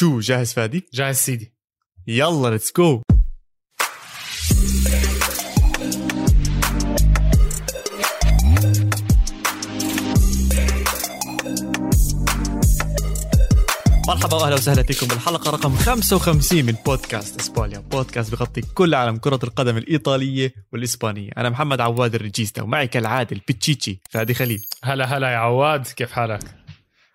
شو جاهز فادي؟ جاهز سيدي يلا let's go مرحبا وأهلا وسهلا فيكم بالحلقة رقم 55 من بودكاست إسبانيا، بودكاست بغطي كل عالم كرة القدم الإيطالية والإسبانية، أنا محمد عواد الرجيستا ومعي كالعادة البتشيتشي فادي خليل. هلا هلا يا عواد كيف حالك؟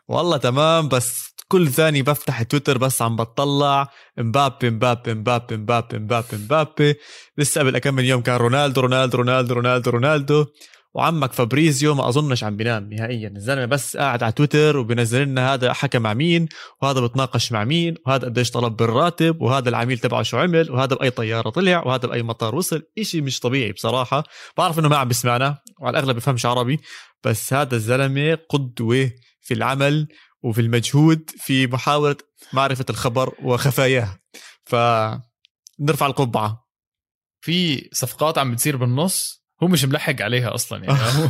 والله تمام بس كل ثاني بفتح تويتر بس عم بطلع مبابي مبابي مبابي مبابي مبابي مبابي. لسه قبل كم من يوم كان رونالدو رونالدو رونالدو رونالدو رونالدو. وعمك فابريزيو ما أظنش عم بينام نهائيا. الزلمة بس قاعد على تويتر وبنزل لنا هذا حكى مع مين وهذا بتناقش مع مين وهذا قديش طلب بالراتب وهذا العميل تبعه شو عمل وهذا بأي طيارة طلع وهذا بأي مطار وصل. إشي مش طبيعي بصراحة. بعرف إنه ما عم بيسمعنا وعلى الأغلب بفهمش عربي بس هذا الزلمة قدوة في العمل. وفي المجهود في محاولة معرفة الخبر وخفاياه. فنرفع القبعة. في صفقات عم بتصير بالنص هو مش ملحق عليها أصلا يعني. هو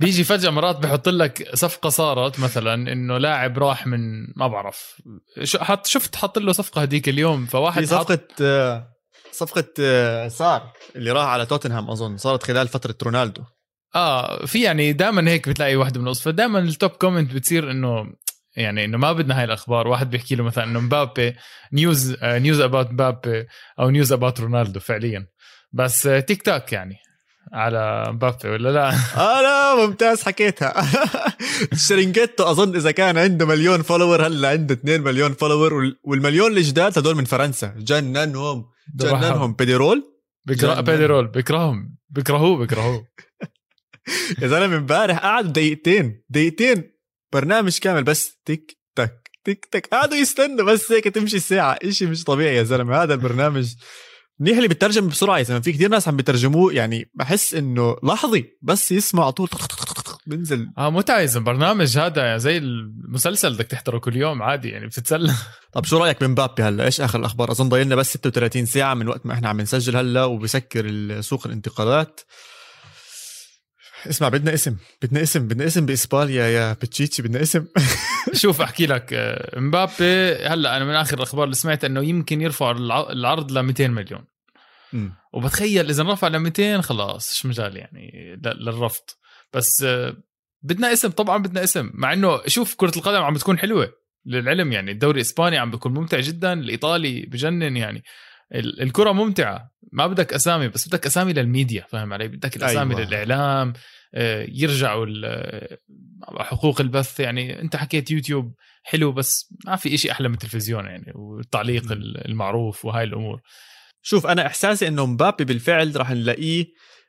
بيجي فجأة مرات بحط لك صفقة صارت مثلا إنه لاعب راح من ما بعرف. حط شفت حط له صفقة هذيك اليوم فواحد صفقه حط... صفقة صار اللي راح على توتنهام أظن صارت خلال فترة رونالدو. آه في يعني دائما هيك بتلاقي واحد من النص فدائما ال top comment بتصير إنه يعني إنه ما بدنا هاي الأخبار. واحد بيحكي له مثلا إنه مبابي news news about مبابي أو news about رونالدو فعليا. بس تيك توك يعني على مبابي ولا لا؟ آه لا ممتاز حكيتها. شرينجيتو أظن إذا كان عنده مليون follower هلا عنده 2 مليون follower والمليون الجداد هدول من فرنسا. جننهم جننهم. بيديرول؟ بيكره بيديرول. بيكرههم. بيكرهوه بيكرهوه. يا زلمة امبارح قعدوا دقيقتين. دقيقتين. برنامج كامل بس تك تك تك تك. قعدوا يستنوا بس هيك تمشي الساعة. إشي مش طبيعي يا زلمة. هذا البرنامج منيح اللي بترجم بسرعة يا زلمة. في كثير ناس عم بترجموه. يعني بحس إنه لحظي بس يسمع على طول. بنزل. آه متعة البرنامج هذا زي المسلسل بدك تحضره كل يوم عادي. يعني بتتسلى. طب شو رأيك بمبابي هلا؟ إيش آخر الأخبار؟ أظن ضايلنا بس 36 ساعة من وقت ما إحنا عم نسجل هلا وبسكر سوق الانتقالات. اسمع بدنا اسم بدنا اسم بدنا اسم باسبانيا يا بتشيتشي بدنا اسم. شوف أحكي لك مبابي هلأ أنا من آخر الأخبار اللي سمعت إنه يمكن يرفع العرض ل 200 مليون. م. وبتخيل إذا رفع ل 200 خلاص إيش مجال يعني للرفض؟ بس بدنا اسم طبعا بدنا اسم مع إنه شوف كرة القدم عم بتكون حلوة للعلم يعني الدوري الإسباني عم بيكون ممتع جدا الإيطالي بجنن يعني. الكرة ممتعة. ما بدك أسامي بس بدك أسامي للميديا فاهم علي؟ بدك الأسامي أيوة. للإعلام يرجعوا حقوق البث. يعني أنت حكيت يوتيوب حلو بس ما في إشي أحلى من التلفزيون يعني والتعليق المعروف وهاي الأمور. شوف أنا إحساسي إنه مبابي بالفعل راح نلاقيه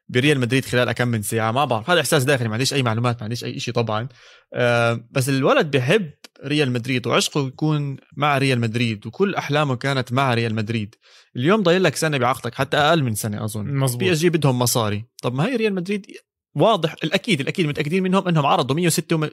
بريال مدريد خلال كم من ساعة ما بعرف. هذا إحساس داخلي ما عنديش أي معلومات ما عنديش أي شيء طبعا. أه بس الولد بحب ريال مدريد وعشقه يكون مع ريال مدريد وكل أحلامه كانت مع ريال مدريد. اليوم ضايل لك سنة بعقدك حتى أقل من سنة أظن. مزبوط. بي إس جي بدهم مصاري. طب ما هي ريال مدريد واضح الأكيد الأكيد متأكدين منهم إنهم عرضوا 160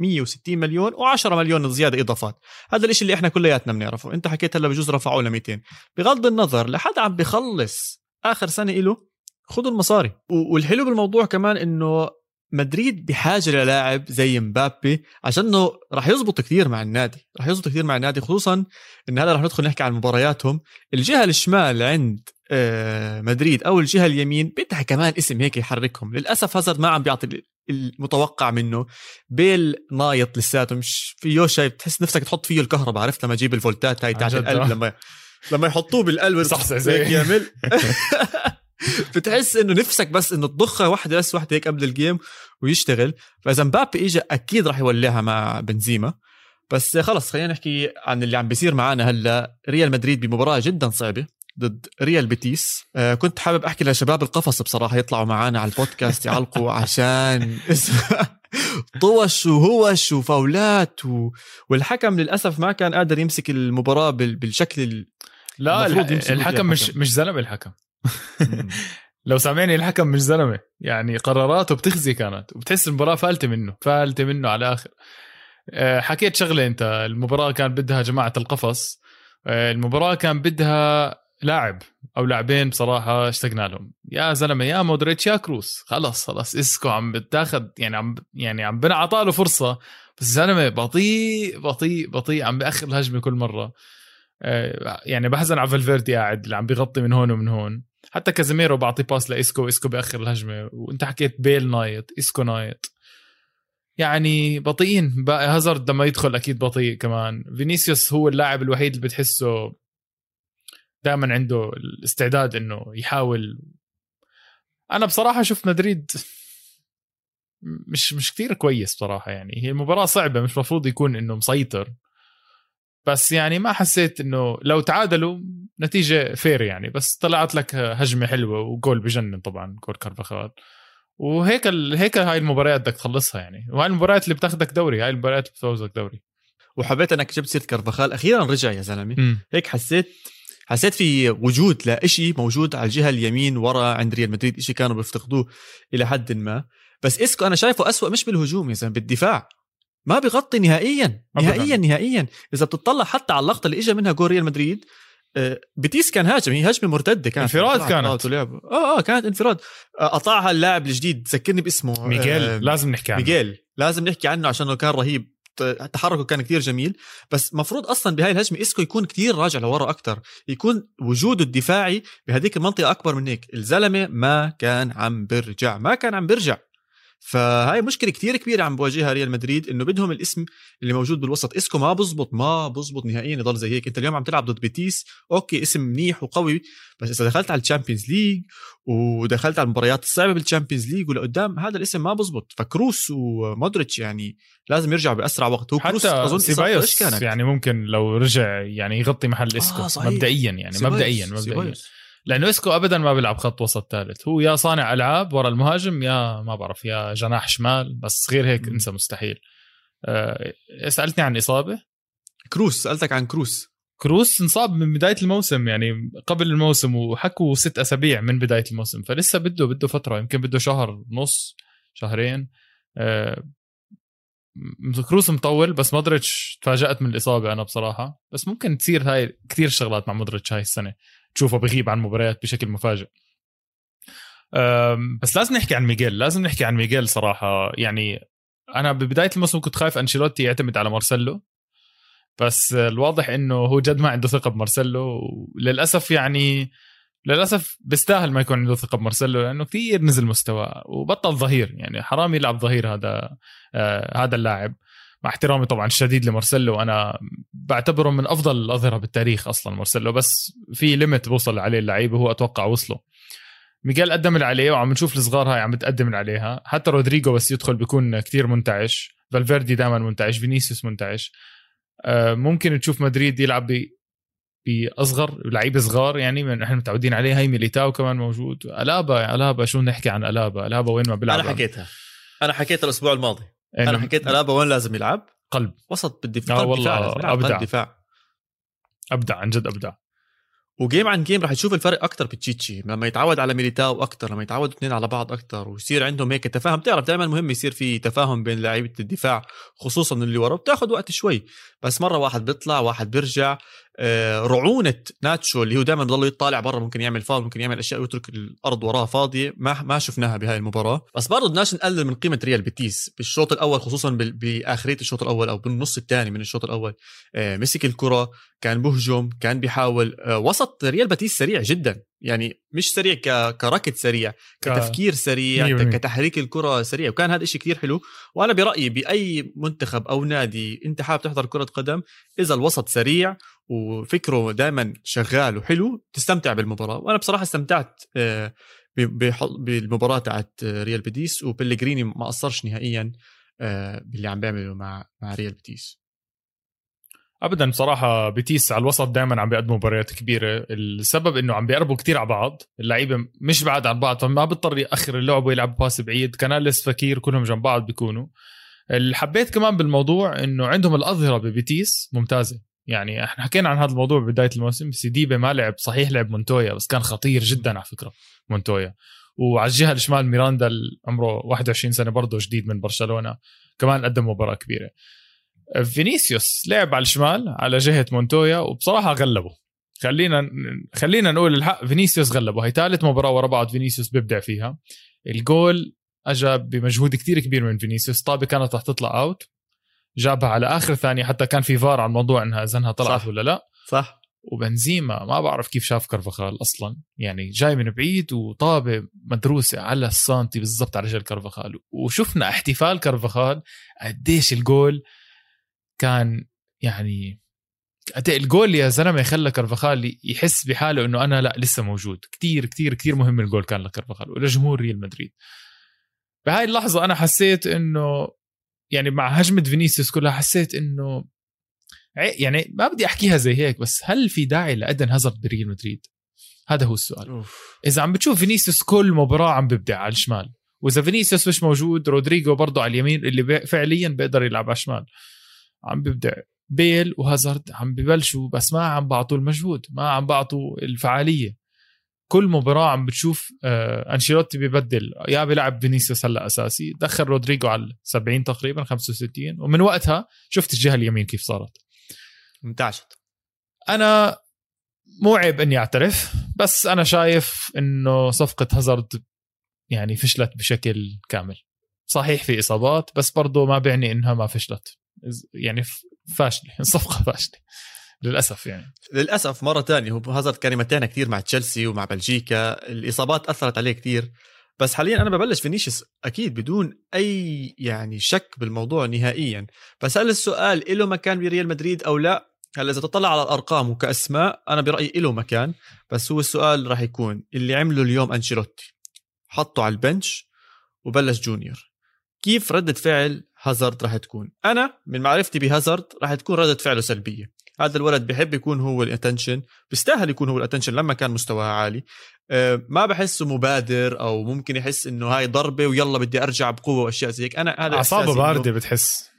160 مليون و10 مليون زيادة إضافات. هذا الشيء اللي إحنا كلياتنا بنعرفه. أنت حكيت هلا بجوز رفعوه ل 200 بغض النظر لحد عم بخلص آخر سنة له خذوا المصاري. والحلو بالموضوع كمان إنه مدريد بحاجة للاعب زي مبابي عشانه راح يزبط كثير مع النادي راح يزبط كثير مع النادي خصوصا إن هلا راح ندخل نحكي عن مبارياتهم. الجهة الشمال عند مدريد أو الجهة اليمين بدها كمان اسم هيك يحركهم. للأسف هازارد ما عم بيعطي المتوقع منه. بيل نايط لساته مش فيه شيء بتحس نفسك تحط فيه الكهرباء عرفت؟ لما أجيب الفولتات هاي تاعت القلب لما لما يحطوه بالقلب صح زي. يعمل. بتحس إنه نفسك بس إنه تضخها واحدة بس واحدة هيك قبل الجيم ويشتغل. فإذا مبابي اجى أكيد راح يوليها مع بنزيما. بس خلص خلينا نحكي عن اللي عم بيصير معنا هلأ. ريال مدريد بمباراة جدا صعبة ضد ريال بيتيس. آه كنت حابب أحكي لشباب القفص بصراحة يطلعوا معنا على البودكاست يعلقوا عشان طوش وهوش وفاولات و... والحكم للأسف ما كان قادر يمسك المباراة بال... بالشكل لا الحكم مش مش زلمه الحكم. لو سامعني الحكم مش زلمة. يعني قراراته بتخزي كانت وبتحس المباراة فالتة منه فالتة منه على الآخر حكيت شغلة أنت المباراة كان بدها جماعة القفص. المباراة كان بدها لاعب أو لاعبين بصراحة اشتقنا لهم. يا زلمة يا مودريتش يا كروس. خلص خلص اسكو عم بتاخذ يعني عم يعني عم بنعطى له فرصة. بس زلمة بطيء بطيء بطيء عم باخر الهجمة كل مرة. آه، يعني بحزن على فالفيردي قاعد اللي عم بيغطي من هون ومن هون. حتى كازيميرو بعطي pass لإسكو إسكو بآخر الهجمة وأنت حكيت بيل late إسكو late. يعني بطيئين. هازارد لما يدخل أكيد بطيء كمان. فينيسيوس هو اللاعب الوحيد اللي بتحسه دائما عنده الاستعداد إنه يحاول. أنا بصراحة شفت مدريد مش مش كثير كويس بصراحة يعني. هي المباراة صعبة مش مفروض يكون إنه مسيطر. بس يعني ما حسيت إنه لو تعادلوا نتيجة fair يعني. بس طلعت لك هجمة حلوة وجول بجنن طبعا جول كارفاخال. وهيك ال... هيك هاي المباريات بدك تخلصها يعني. وهاي المباريات اللي بتاخذك دوري هاي المباريات اللي بتفوزك دوري. وحبيت إنك جبت سيرة كارفاخال. أخيرا رجع يا زلمة. هيك حسيت حسيت في وجود لإشي موجود على الجهة اليمين ورا عند ريال مدريد إشي كانوا بيفتقدوه إلى حد ما. بس إسكو أنا شايفه أسوأ مش بالهجوم يا زلمة بالدفاع. ما بيغطي نهائيا نهائيا نهائيا. إذا بتطلع حتى على اللقطة اللي اجى منها جول ريال مدريد آه، بيتيس كان هاجم هي هجمة مرتدة كانت. انفراد كانت. آه آه كانت انفراد. آه، قطعها اللاعب الجديد ذكرني باسمه. ميغيل آه لازم نحكي عنه. ميغيل. لازم نحكي عنه عشانه كان رهيب. تحركه كان كتير جميل. بس مفروض أصلا بهاي الهجمة إسكو يكون كتير راجع لورا أكثر يكون وجوده الدفاعي بهذيك المنطقة أكبر من هيك. الزلمة ما كان عم برجع. ما كان عم برجع. فهاي مشكلة كتير كبيرة عم بواجهها ريال مدريد إنه بدهم الاسم اللي موجود بالوسط. إسكو ما بزبط ما بزبط نهائيا يضل زي هيك. أنت اليوم عم تلعب ضد بيتيس okay اسم منيح وقوي بس إذا دخلت على ال Champions League ودخلت على المباريات الصعبة بال Champions League ولقدام هذا الاسم ما بزبط. فكروس ومودريتش يعني لازم يرجع بأسرع وقت. هو كروس أظن سيبايوس كانت؟ يعني ممكن لو رجع يعني يغطي محل إسكو آه مبدئيا يعني سيبايوس. مبدئيا مبدئيا. سيبايوس. لأنه إسكو ابدا ما بيلعب خط وسط ثالث. هو يا صانع ألعاب ورا المهاجم يا ما بعرف يا جناح شمال بس غير هيك إنسى مستحيل. أه سألتني عن إصابة. كروس سألتك عن كروس. كروس انصاب من بداية الموسم يعني قبل الموسم وحكوا ست أسابيع من بداية الموسم فلسه بده بده فترة يمكن بده شهر ونص شهرين. أه كروس مطول بس مودريتش تفاجأت من الإصابة أنا بصراحة. بس ممكن تصير هاي كثير شغلات مع مودريتش هاي السنة. تشوفه بغيب عن مباريات بشكل مفاجئ. بس لازم نحكي عن ميغيل لازم نحكي عن ميغيل صراحة. يعني أنا ببداية الموسم كنت خايف أنشيلوتي يعتمد على مارسيلو. بس الواضح إنه هو جد ما عنده ثقة بمارسيلو. وللأسف يعني للأسف بيستاهل ما يكون عنده ثقة بمارسيلو لأنه كثير نزل مستواه وبطل ظهير يعني حرام يلعب ظهير هذا آه هذا اللاعب. مع احترامي طبعا الشديد لمارسيلو أنا بعتبره من أفضل الأظهرة بالتاريخ أصلا مارسيلو بس في limit بوصل عليه اللعيبه هو أتوقع وصله. ميغيل قدم اللي عليه وعم نشوف الصغار هاي عم اللي عليها. حتى رودريجو بس يدخل بيكون كتير منتعش. فالفيردي دائما منتعش فينيسيوس منتعش. آه، ممكن تشوف مدريد يلعب بأصغر لعيبة صغار يعني من إحنا متعودين عليه. هاي ميليتاو كمان موجود. ألابا ألابا شو نحكي عن ألابا؟ ألابا وين ما بيلعب؟ أنا حكيتها. أنا حكيتها الأسبوع الماضي. أنا حكيت ألابا وين لازم يلعب؟ قلب. وسط بالدفاع. آه والله أبدع. دفاع. أبدع عن جد أبدع. و game عن game رح تشوف الفرق أكثر بتشيتشي. لما يتعود على ميليتاو أكثر لما يتعودوا اثنين على بعض أكثر ويصير عندهم هيك تفاهم. بتعرف دائما مهم يصير في تفاهم بين لعيبة الدفاع خصوصا اللي ورا. بتاخذ وقت شوي. بس مرة واحد بيطلع واحد بيرجع. رعونة ناتشو اللي هو دائما بضل يطالع برا ممكن يعمل فاول ممكن يعمل أشياء ويترك الأرض وراه فاضية. ما ما شفناها بهاي المباراة. بس برضه بدناش نقلل من قيمة ريال بيتيس بالشوط الأول خصوصا بآخرية الشوط الأول أو بالنص الثاني من الشوط الأول. آه، مسك الكرة كان بهجم كان بيحاول. آه، وسط ريال بيتيس سريع جدا. يعني مش سريع كركض سريع كتفكير سريع كتحريك الكرة سريع. وكان هذا الشيء كثير حلو. وأنا برأيي بأي منتخب أو نادي أنت حابب تحضر كرة قدم إذا الوسط سريع وفكره دائما شغال وحلو تستمتع بالمباراة. وأنا بصراحة استمتعت آه، بالمباراة تاعت ريال بيتيس وبلغريني ما قصرش نهائيا آه، باللي عم بيعمله مع مع ريال بيتيس. ابدا بصراحة بيتيس على الوسط دائما عم بيقدموا مباريات كبيرة. السبب إنه عم بيقربوا كتير على بعض. اللعيبة مش بعاد عن بعض فما بيضطر يأخر اللعب ويلعب pass بعيد. كاناليس فكير كلهم جنب بعض بيكونوا. اللي حبيت كمان بالموضوع إنه عندهم الأظهرة ببيتيس ممتازة. يعني إحنا حكينا عن هذا الموضوع بدايه الموسم سيديبي ما لعب صحيح لعب مونتويا بس كان خطير جدا على فكرة مونتويا. وعلى الجهة الشمال ميراندا عمره 21 سنة برضه جديد من برشلونة كمان قدم مباراة كبيرة. فينيسيوس لعب على الشمال على جهة مونتويا وبصراحة غلبه. خلينا خلينا نقول الحق فينيسيوس غلبه. هي ثالث مباراة ورا بعض فينيسيوس بيبدع فيها. الجول اجى بمجهود كتير كبير من فينيسيوس طابة كانت رح تطلع out جابها على آخر ثانية حتى كان في فار على الموضوع إنها إذا إنها طلعت صح. ولا لا. صح. وبنزيما ما بعرف كيف شاف كرفخال أصلا. يعني جاي من بعيد وطابة مدروسة على السانتي بالضبط على رجل كرفخال وشفنا احتفال كرفخال قديش الجول كان يعني إيه الجول يا زلمة خلى كرفخال يحس بحاله إنه أنا لا لسه موجود. كتير كتير كتير مهم الجول كان لكرفخال ولجمهور ريال مدريد. بهاي اللحظة أنا حسيت إنه يعني مع هجمة فينيسيوس كلها حسيت إنه يعني ما بدي أحكيها زي هيك بس هل في داعي لإيدن هازارد بريال مدريد؟ هذا هو السؤال أوف. إذا عم بتشوف فينيسيوس كل مباراة عم ببدع على الشمال وإذا فينيسيوس مش موجود رودريجو برضه على اليمين اللي بي- فعليا بيقدر يلعب على الشمال عم ببدع بيل وهازارد عم ببلشوا بس ما عم بعطوا المجهود ما عم بعطوا الفعالية كل مباراة عم بتشوف آه أنشيلوتي ببدل. يا بيلعب فينيسيوس هلا أساسي. دخل رودريجو على 70 تقريبا 65 ومن وقتها شفت الجهة اليمين كيف صارت. انتعشت. أنا مو عيب إني أعترف بس أنا شايف إنه صفقة هازارد يعني فشلت بشكل كامل. صحيح في إصابات بس برضه ما بيعني إنها ما فشلت. يعني فاشلة. صفقة فاشلة. للأسف يعني. للأسف مرة تانية هو هازارد كان يمتعنا كثير مع تشيلسي ومع بلجيكا الإصابات أثرت عليه كثير بس حاليا أنا ببلش فينيسيوس أكيد بدون أي يعني شك بالموضوع نهائيا. بس هل السؤال له مكان بريال مدريد أو لا؟ هلا إذا تطلع على الأرقام وكأسماء أنا برأيي له مكان. بس هو السؤال راح يكون اللي عمله اليوم أنشيلوتي حطه على ال bench وبلش جونيور. كيف ردة فعل هازارد راح تكون؟ أنا من معرفتي بهازارد راح تكون ردة فعله سلبية. هذا الولد بحب يكون هو ال attention بيستاهل يكون هو ال attention لما كان مستواه عالي. أه، ما بحسه مبادر أو ممكن يحس إنه هاي ضربة ويلا بدي أرجع بقوة وأشياء زي هيك. أنا هذا أعصابه باردة بتحس.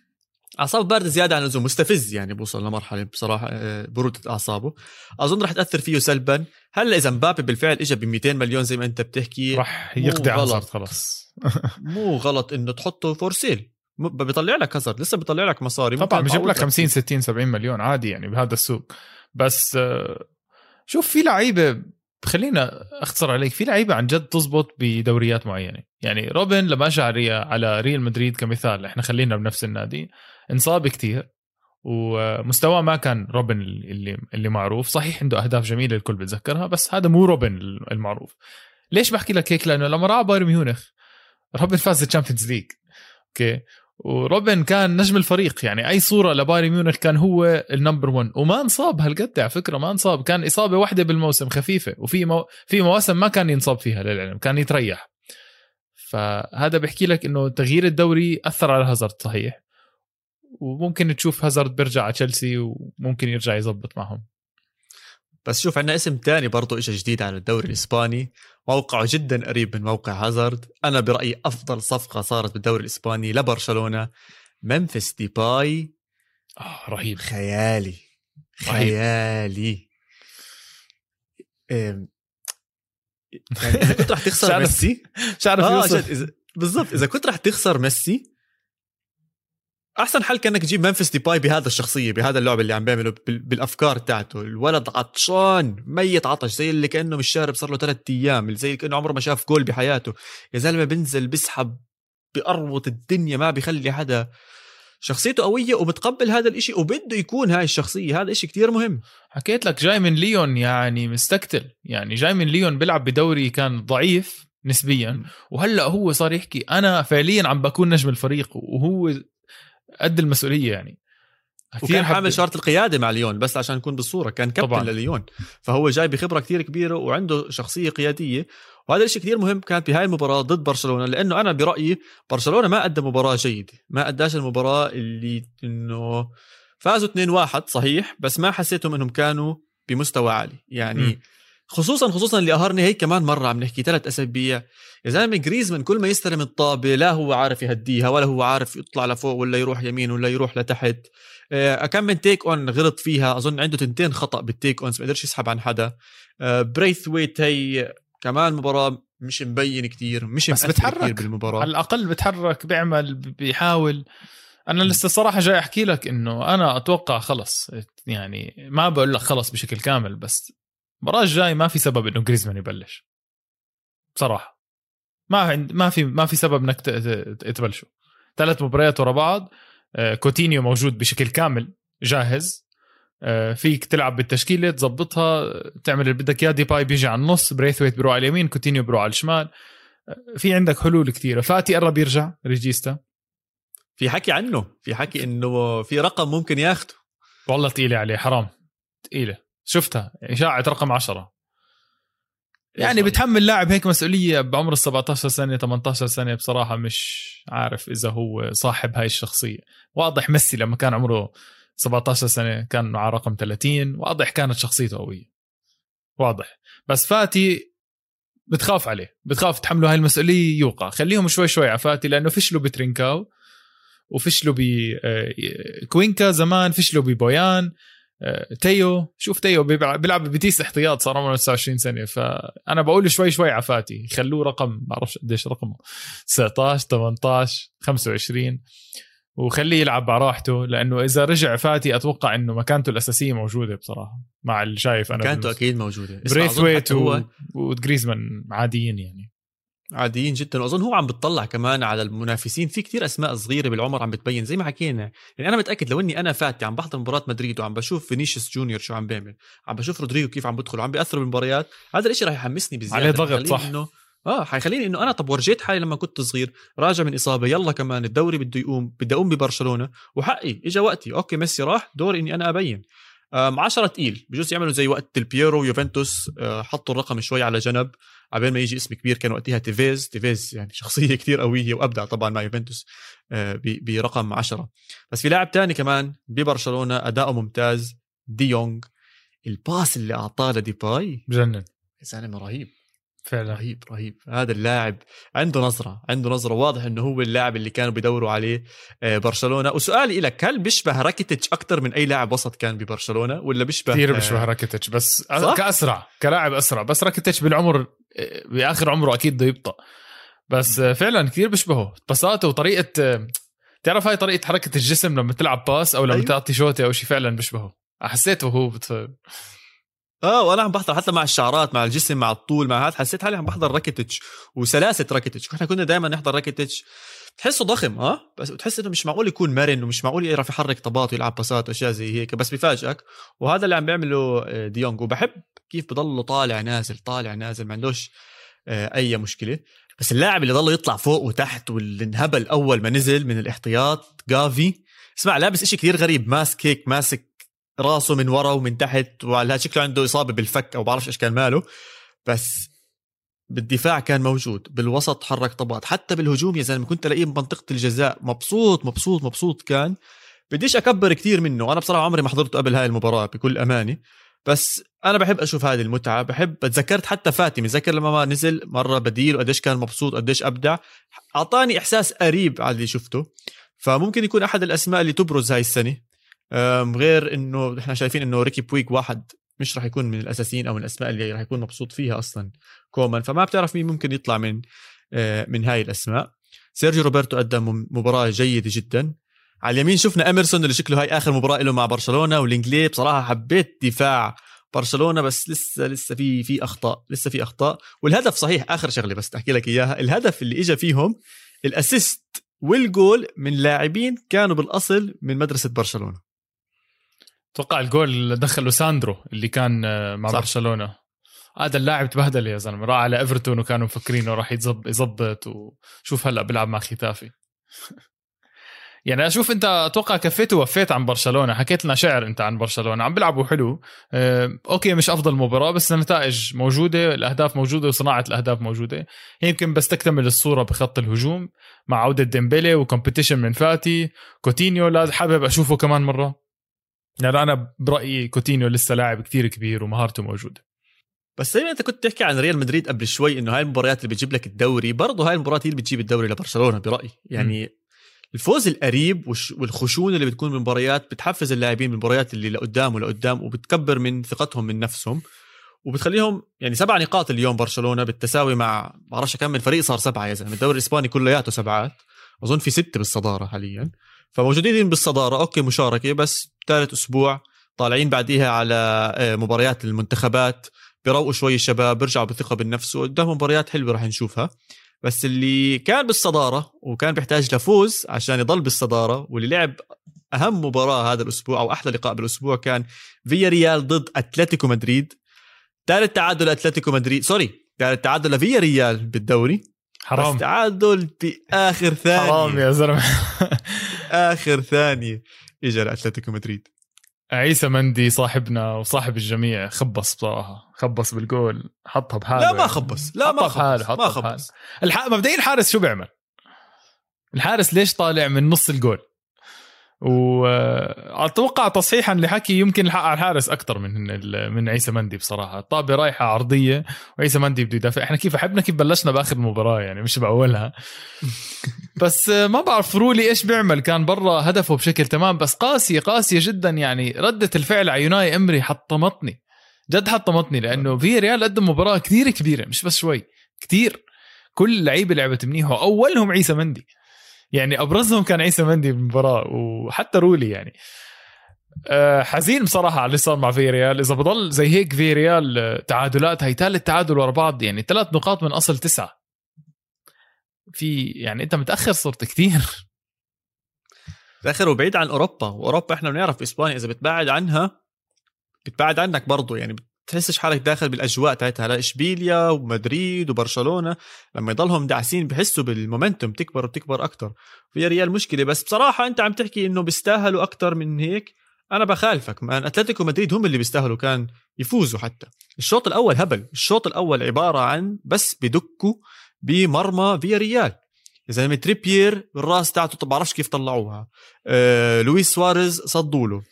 اعصاب باردة زيادة عن اللزوم مستفز يعني بوصل لمرحلة بصراحة آه، برودة أعصابه. أظن رح تأثر فيه سلبا. هلأ إذا مبابي بالفعل اجى ب 200 مليون زي ما أنت بتحكي مو يقضي. هازارد خلاص مو غلط إنه تحطه for sale بيطلع لك هازارد لسه بيطلع لك مصاري طبعا بجيب لك 50 60 70 مليون عادي يعني بهذا السوق. بس آه، شوف في لعيبة خلينا أختصر عليك في لعيبة عن جد تزبط بدوريات معينة. يعني روبن لما اجى على ريا- على ريال مدريد كمثال إحنا خلينا بنفس النادي. انصاب كتير ومستواه ما كان روبن اللي اللي معروف. صحيح عنده أهداف جميلة الكل بتذكرها بس هذا مو روبن المعروف. ليش بحكي لك هيك؟ لأنه لما راح بايرن ميونخ روبن فاز ال Champions League okay؟ وروبن كان نجم الفريق يعني أي صورة لبايرن ميونخ كان هو ال number 1 وما انصاب هالقد على فكرة ما انصاب. كان إصابة واحدة بالموسم خفيفة. وفي مو... في مواسم ما كان ينصاب فيها للعلم كان يتريح. فهذا بحكي لك إنه تغيير الدوري أثر على هازارد صحيح. وممكن تشوف هازارد بيرجع على تشيلسي وممكن يرجع يزبط معهم. بس شوف عندنا اسم تاني برضه اجى جديد على الدوري الإسباني. موقعه جدا قريب من موقع هازارد. أنا برأيي أفضل صفقة صارت بالدوري الإسباني لبرشلونة. منفس ديباي. آه رهيب. خيالي. خيالي. يعني إذا كنت رح تخسر ميسي مش عارف اذا بالضبط إذا كنت رح تخسر ميسي أحسن حل كأنك تجيب ممفيس ديباي بهذا الشخصية بهذا اللعب اللي عم بيعمله بال- بالأفكار تاعته. الولد عطشان ميت عطش زي اللي كأنه مش شارب صار له ثلاث أيام اللي زي كأنه عمره ما شاف جول بحياته. يا زلمة بنزل بسحب بأربط الدنيا ما بيخلي حدا. شخصيته قوية وبتقبل هذا الإشي وبده يكون هاي الشخصية. هذا إشي كتير مهم. حكيت لك جاي من ليون يعني مستقتل يعني جاي من ليون بيلعب بدوري كان ضعيف نسبيا. وهلأ هو صار يحكي أنا فعليا عم بكون نجم الفريق وهو قد المسؤولية يعني. وكان حامل شارة القيادة مع ليون بس عشان نكون بالصورة كان كابتن طبعاً. لليون. فهو جاي بخبرة كتير كبيرة وعنده شخصية قيادية. وهذا الشيء كتير مهم كانت بهاي المباراة ضد برشلونة لأنه أنا برأيي برشلونة ما قدم مباراة جيدة. ما قداش المباراة اللي إنه فازوا 2-1 صحيح بس ما حسيتهم إنهم كانوا بمستوى عالي. يعني م. خصوصا خصوصا اللي قهرني هيك كمان مرة عم نحكي ثلاث أسابيع. يا زلمة جريزمان كل ما يستلم الطابة لا هو عارف يهديها ولا هو عارف يطلع لفوق ولا يروح يمين ولا يروح لتحت. آه، كم من take on غلط فيها. أظن عنده تنتين خطأ بال take ons ما قدرش يسحب عن حدا. بريث ويت هي كمان مباراة مش مبين كتير مش بس بتحرك. كتير بالمباراة. على الأقل بتحرك بيعمل بيحاول. أنا لسه صراحة جاي أحكي لك إنه أنا أتوقع خلص. يعني ما بقول لك خلص بشكل كامل بس المباراة الجاي ما في سبب إنه جريزمان يبلش. بصراحة. ما عند ما في ما في سبب إنك تبلشوا. ثلاث مباريات ورا بعض آه، كوتينيو موجود بشكل كامل جاهز. آه، فيك تلعب بالتشكيلة تظبطها تعمل اللي بدك إياه. ديباي بيجي على النص بريثويت بيروح على اليمين كوتينيو بيروح على الشمال. آه، في عندك حلول كثيره فاتي قرب يرجع ريجيستا. في حكي عنه. في حكي إنه في رقم ممكن ياخده. والله ثقيله عليه حرام. ثقيله شفتها. إشاعة رقم عشرة. يعني بتحمل لاعب هيك مسؤولية بعمر ال 17 سنة 18 سنة بصراحة مش عارف إذا هو صاحب هاي الشخصية. واضح ميسي لما كان عمره 17 سنة كان على رقم 30 واضح كانت شخصيته قوية. واضح. بس فاتي بتخاف عليه بتخاف تحمله هاي المسؤولية يوقع. خليهم شوي شوي على فاتي لأنه فشلوا بترينكاو وفشلوا بكوينكا آه، زمان فشلوا ببويان. تيو شوف تيو بيلعب ببيتيس احتياط صار عمره 29 سنة. فأنا بقول شوي شوي عفاتي خلوه رقم ما بعرفش قديش رقمه 19 18 25 وخليه يلعب على راحته لأنه إذا رجع فاتي أتوقع إنه مكانته الأساسية موجودة بصراحة مع اللي شايف أنا مكانته أكيد موجودة. بريثويت و... وجريزمان عاديين يعني. عاديين جدا. وأظن هو عم بتطلع كمان على المنافسين. في كتير أسماء صغيرة بالعمر عم بتبين زي ما حكينا. يعني أنا متأكد لو إني أنا فاتي عم بحضر مباراة مدريد وعم بشوف فينيسيوس جونيور شو عم بيعمل عم بشوف رودريجو كيف عم بدخل وعم بياثر بالمباريات هذا الشيء رح يحمسني بزيادة. عليه ضغط صح. إنه آه حيخليني إنه أنا طب ورجيت حالي لما كنت صغير راجع من إصابة يلا كمان الدوري بده يقوم بدي أقوم ببرشلونة. وحقي اجى وقتي. okay ميسي راح دور إني أنا أبين. 10 تقيل. بجوز يعملوا زي وقت ديل بييرو ويوفنتوس آه، حطوا الرقم شوي على جنب. عبين ما يجي اسم كبير كان وقتها تيفيز. تيفيز يعني شخصية كتير قوية وأبدع طبعا مع يوفنتوس آه، برقم 10 بس في لاعب تاني كمان ببرشلونة اداؤه ممتاز دي يونغ ال pass اللي أعطاه لديباي. بجنن زلمه رهيب. فعلا. رهيب رهيب. هذا اللاعب عنده نظرة عنده نظرة واضح إنه هو اللاعب اللي كانوا بيدوروا عليه آه، برشلونة. وسؤالي لك هل بيشبه راكيتيتش أكثر من أي لاعب وسط كان ببرشلونة ولا بيشبه كثير بيشبه آه، راكيتيتش بس صح؟ كأسرع كلاعب أسرع. بس راكيتيتش بالعمر آه، بآخر عمره أكيد بده يبطأ. بس فعلا كثير بيشبهه. بساطه وطريقة تعرف هاي طريقة حركة الجسم لما تلعب pass أو لما أيوه. تعطي شوطة أو شيء فعلا بيشبهه. حسيته هو بت... آه وأنا عم بحضر حتى مع الشعرات مع الجسم مع الطول مع هذا حسيت حالي عم بحضر راكيتيتش وسلاسة راكيتيتش إحنا كنا دائما نحضر راكيتيتش تحسه ضخم آه؟ بس بتحس إنه مش معقول يكون مرن ومش معقول يعرف يحرك طبات ويلعب باسات وأشياء زي هيك بس بفاجئك. وهذا اللي عم بيعمله آه، دي يونغ. وبحب كيف بضله طالع نازل طالع نازل ما عندوش آه، أي مشكلة. بس اللاعب اللي ضله يطلع فوق وتحت واللي انهبل أول ما نزل من الاحتياط جافي اسمع لابس إشي كثير غريب ماسك هيك ماسك راسه من ورا ومن تحت وعلى شكله عنده إصابة بالفك أو بعرفش إيش كان ماله. بس بالدفاع كان موجود بالوسط حرك طبات حتى بالهجوم يا زلمة كنت ألاقيه بمنطقة الجزاء مبسوط مبسوط مبسوط كان. بديش أكبر كثير منه أنا بصراحة عمري ما حضرته قبل هاي المباراة بكل امانه بس أنا بحب أشوف هذه المتعة بحب تذكرت حتى فاتي متذكر لما ما نزل مرة بديل وقديش كان مبسوط قديش أبدع. أعطاني إحساس قريب على اللي شفته. فممكن يكون أحد الأسماء اللي تبرز هاي السنة. غير إنه إحنا شايفين إنه ريكي بويك واحد مش راح يكون من الأساسيين أو من الأسماء اللي راح يكون مبسوط فيها أصلا كومان. فما بتعرف مين ممكن يطلع من آه، من هاي الأسماء. سيرجيو روبرتو قدم مباراة جيدة جدا. على اليمين شفنا اميرسون اللي شكله هاي آخر مباراة له مع برشلونة والانجلي بصراحة حبيت دفاع برشلونة بس لسه لسه في في أخطاء لسه في أخطاء. والهدف صحيح آخر شغلة بس احكي لك إياها. الهدف اللي اجى فيهم ال assist وال goal من لاعبين كانوا بالأصل من مدرسة برشلونة. أتوقع الجول دخله ساندرو اللي كان آه، مع صح. برشلونة. هذا اللاعب تبهدل يا زلمة. راح على إيفرتون وكانوا مفكرينه راح يظبط وشوف هلأ بيلعب مع خيتافي. يعني أشوف أنت أتوقع كفيت ووفيت عن برشلونة. حكيت لنا شعر أنت عن برشلونة. عم بيلعبوا حلو. آه okay مش أفضل مباراة بس النتائج موجودة الأهداف موجودة وصناعة الأهداف موجودة. يمكن بس تكتمل الصورة بخط الهجوم مع عودة ديمبلي و competition من فاتي. كوتينيو لا حابب أشوفه كمان مرة. يعني أنا برأيي كوتينيو لسه لاعب كثير كبير ومهارته موجودة. بس زي ما أنت كنت تحكي عن ريال مدريد قبل شوي إنه هاي المباريات اللي بتجيب لك الدوري برضه هاي المباريات هي اللي بتجيب الدوري لبرشلونة برأيي. يعني م. الفوز القريب والخشونة اللي بتكون بالمباريات بتحفز اللاعبين بالمباريات اللي لقدام ولقدام وبتكبر من ثقتهم من نفسهم وبتخليهم يعني سبع نقاط اليوم برشلونة بالتساوي مع بعرفش كم من فريق صار سبعة يا زلمة. الدوري الإسباني كلياته سبعات أظن في ستة بالصدارة حاليا. فموجودين بالصدارة okay مشاركة بس ثالث أسبوع طالعين بعديها على آه، مباريات المنتخبات بيروقوا شوي الشباب بيرجعوا بثقة بالنفس. وقدام مباريات حلوة راح نشوفها. بس اللي كان بالصدارة وكان بيحتاج لفوز عشان يضل بالصدارة واللي لعب أهم مباراة هذا الأسبوع أو أحلى لقاء بالأسبوع كان فياريال ضد أتلتيكو مدريد. ثالث تعادل أتلتيكو مدريد sorry ثالث تعادل لفيا ريال بالدوري. حرام. بس تعادل بآخر ثانية. حرام يا زلمة. اخر ثانية. اجى لاتلتيكو مدريد. عيسى مندي صاحبنا وصاحب الجميع خبص بصراحة. خبص بالجول حطها بحاله. لا ما خبص. لا ما خبص. بحاله ما حطها خبص. الح... مبدئيا الحارس شو بيعمل؟ الحارس ليش طالع من نص الجول؟ وأتوقع تصحيحا لحكي يمكن الحق على الحارس أكثر من من عيسى مندي بصراحة. الطابه رايحة عرضية وعيسى مندي بده يدافع. إحنا كيف حبنا كيف بلشنا بآخر المباراه يعني مش بأولها. بس ما بعرف رولي إيش بيعمل. كان برا هدفه بشكل تمام. بس قاسية قاسية جدا. يعني ردة الفعل على أوناي إيمري حطمتني. جد حطمتني لأنه فياريال قدم مباراة كثير كبيرة مش بس شوي كثير. كل اللعيبه لعبت منيح. وأولهم عيسى مندي. يعني أبرزهم كان عيسى مندي بالمباراه وحتى رولي يعني. أه حزين بصراحة على اللي صار مع في ريال إذا بضل زي هيك في ريال آه، تعادلات هي ثالث تعادل ورا بعض يعني ثلاث نقاط من أصل تسعة. في يعني أنت متأخر صرت كثير الآخر وبعيد عن أوروبا. وأوروبا إحنا بنعرف إسبانيا إذا بتبعد عنها بتبعد عنك برضه يعني بتحسش حالك داخل بالأجواء تاعتها؟ هلا إشبيليا ومدريد وبرشلونة لما يضلهم داعسين بحسوا بالمومنتوم تكبر وتكبر أكثر فياريال مشكلة بس بصراحة أنت عم تحكي إنه بيستاهلوا أكثر من هيك أنا بخالفك. man أتلتيكو مدريد هم اللي بيستاهلوا كان يفوزوا حتى. الشوط الأول هبل الشوط الأول عبارة عن بس بدكوا بمرمى فياريال. يا زلمه تريبير بالراس تاعته بعرفش كيف طلعوها. آه لويس سواريز صدوا له.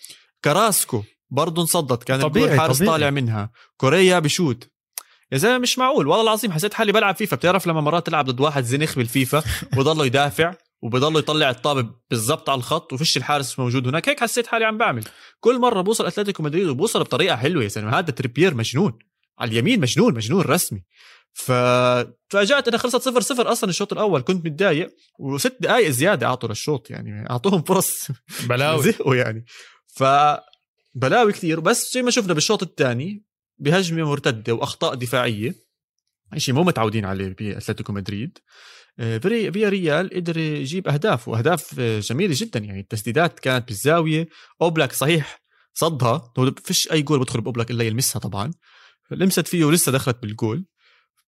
كراسكو برضه انصدت. كان طبيعي، الجول حارس. طالع منها. كوريا بشوت يا زلمة مش معقول. والله العظيم حسيت حالي بلعب فيفا. بتعرف لما مرات تلعب ضد واحد زنخ بالفيفا وبضله يدافع وبضله يطلع الطابة بالضبط على الخط وفيش الحارس موجود هناك هيك حسيت حالي عم بعمل. كل مرة بوصل أتلتيكو مدريد وبوصل بطريقة حلوة يا زلمة. هذا تريبير مجنون. على اليمين مجنون مجنون رسمي. فتفاجات إنها خلصت صفر صفر أصلا الشوط الأول. كنت متضايق وست دقائق زيادة أعطوا للشوط يعني أعطوهم فرص. بلاوي. زهقوا يعني. ف بلاوي كثير بس زي ما شفنا بالشوط الثاني بهجمة مرتدة وأخطاء دفاعية. شيء مو متعودين عليه بأتلتيكو مدريد. آه، فياريال قدر يجيب أهداف وأهداف آه، جميلة جدا. يعني التسديدات كانت بالزاوية. أوبلاك صحيح صدها. هو فيش أي جول بدخل بأوبلاك إلا يلمسها طبعا. لمست فيه ولسه دخلت بالجول.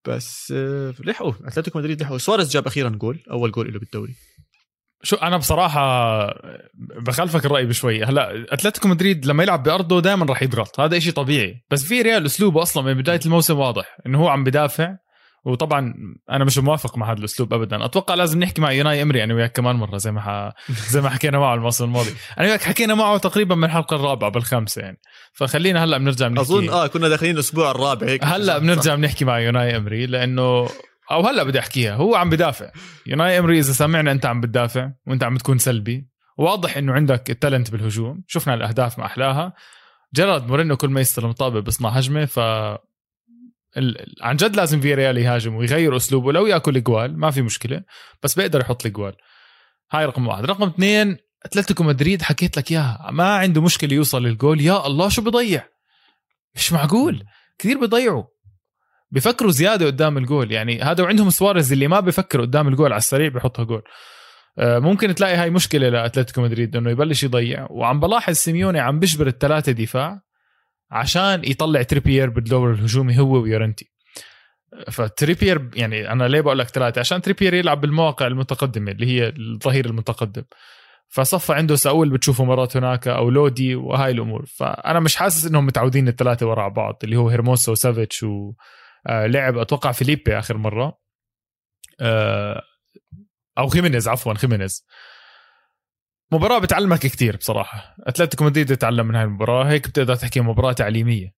بس آه، لحقوا أتلتيكو مدريد لحقوا سواريز جاب أخيرا جول أول جول له بالدوري. شو أنا بصراحة بخالفك الرأي بشوي. هلأ أتلتيكو مدريد لما يلعب بأرضه دائما راح يضغط. هذا إشي طبيعي. بس فياريال أسلوبه أصلا من بداية الموسم واضح إنه هو عم بدافع. وطبعا أنا مش موافق مع هذا الأسلوب ابدا. أتوقع لازم نحكي مع يوناي إمري أنا وياك كمان مرة زي ما ح... زي ما حكينا معه الموسم الماضي. أنا وياك حكينا معه تقريبا من الحلقة الرابعة بالخامسة يعني. فخلينا هلأ بنرجع بنحكي. أظن آه كنا داخلين الأسبوع الرابع هيك. هلأ بنرجع بنحكي مع يوناي إمري لأنه أو هلا بدي أحكيها. هو عم بدافع. يوناي امري إذا سمعنا أنت عم بتدافع وأنت عم بتكون سلبي واضح إنه عندك التالنت بالهجوم. شفنا الأهداف ما أحلاها. جيرارد مورينو كل ما يستلم طابة بيصنع هجمة ف عن جد لازم فياريال يهاجم ويغير أسلوبه. لو يأكل إجوال ما في مشكلة بس بيقدر يحط الإجوال. هاي رقم واحد. رقم اثنين أتلتيكو مدريد حكيت لك إياها. ما عنده مشكلة يوصل للجول. يا الله شو بضيع؟ مش معقول. كثير بيضيعوا بفكروا زيادة قدام الجول. يعني هذا وعندهم سواريز اللي ما بفكر قدام الجول على السريع بحطها جول. آه، ممكن تلاقي هاي مشكلة لأتلتيكو مدريد إنه يبلش يضيع. وعم بلاحظ سيميوني عم بجبر الثلاثة دفاع عشان يطلع تريبيير بالدور الهجومي هو ويورنتي. فتريبيير يعني أنا ليه بقول لك ثلاثة؟ عشان تريبيير يلعب بالمواقع المتقدمة اللي هي الظهير المتقدم. فصفى عنده ساول بتشوفه مرات هناك أو لودي وهاي الأمور. فأنا مش حاسس إنهم متعودين الثلاثة ورا بعض اللي هو هيرموسو وسافيتش ولعب أتوقع فيليبي آخر مرة. آه، أو خيمينيز عفوا خيمينيز. مباراة بتعلمك كتير بصراحة. أتلتيكو مدريد يتعلم من هاي المباراة. هيك بتقدر تحكي مباراة تعليمية.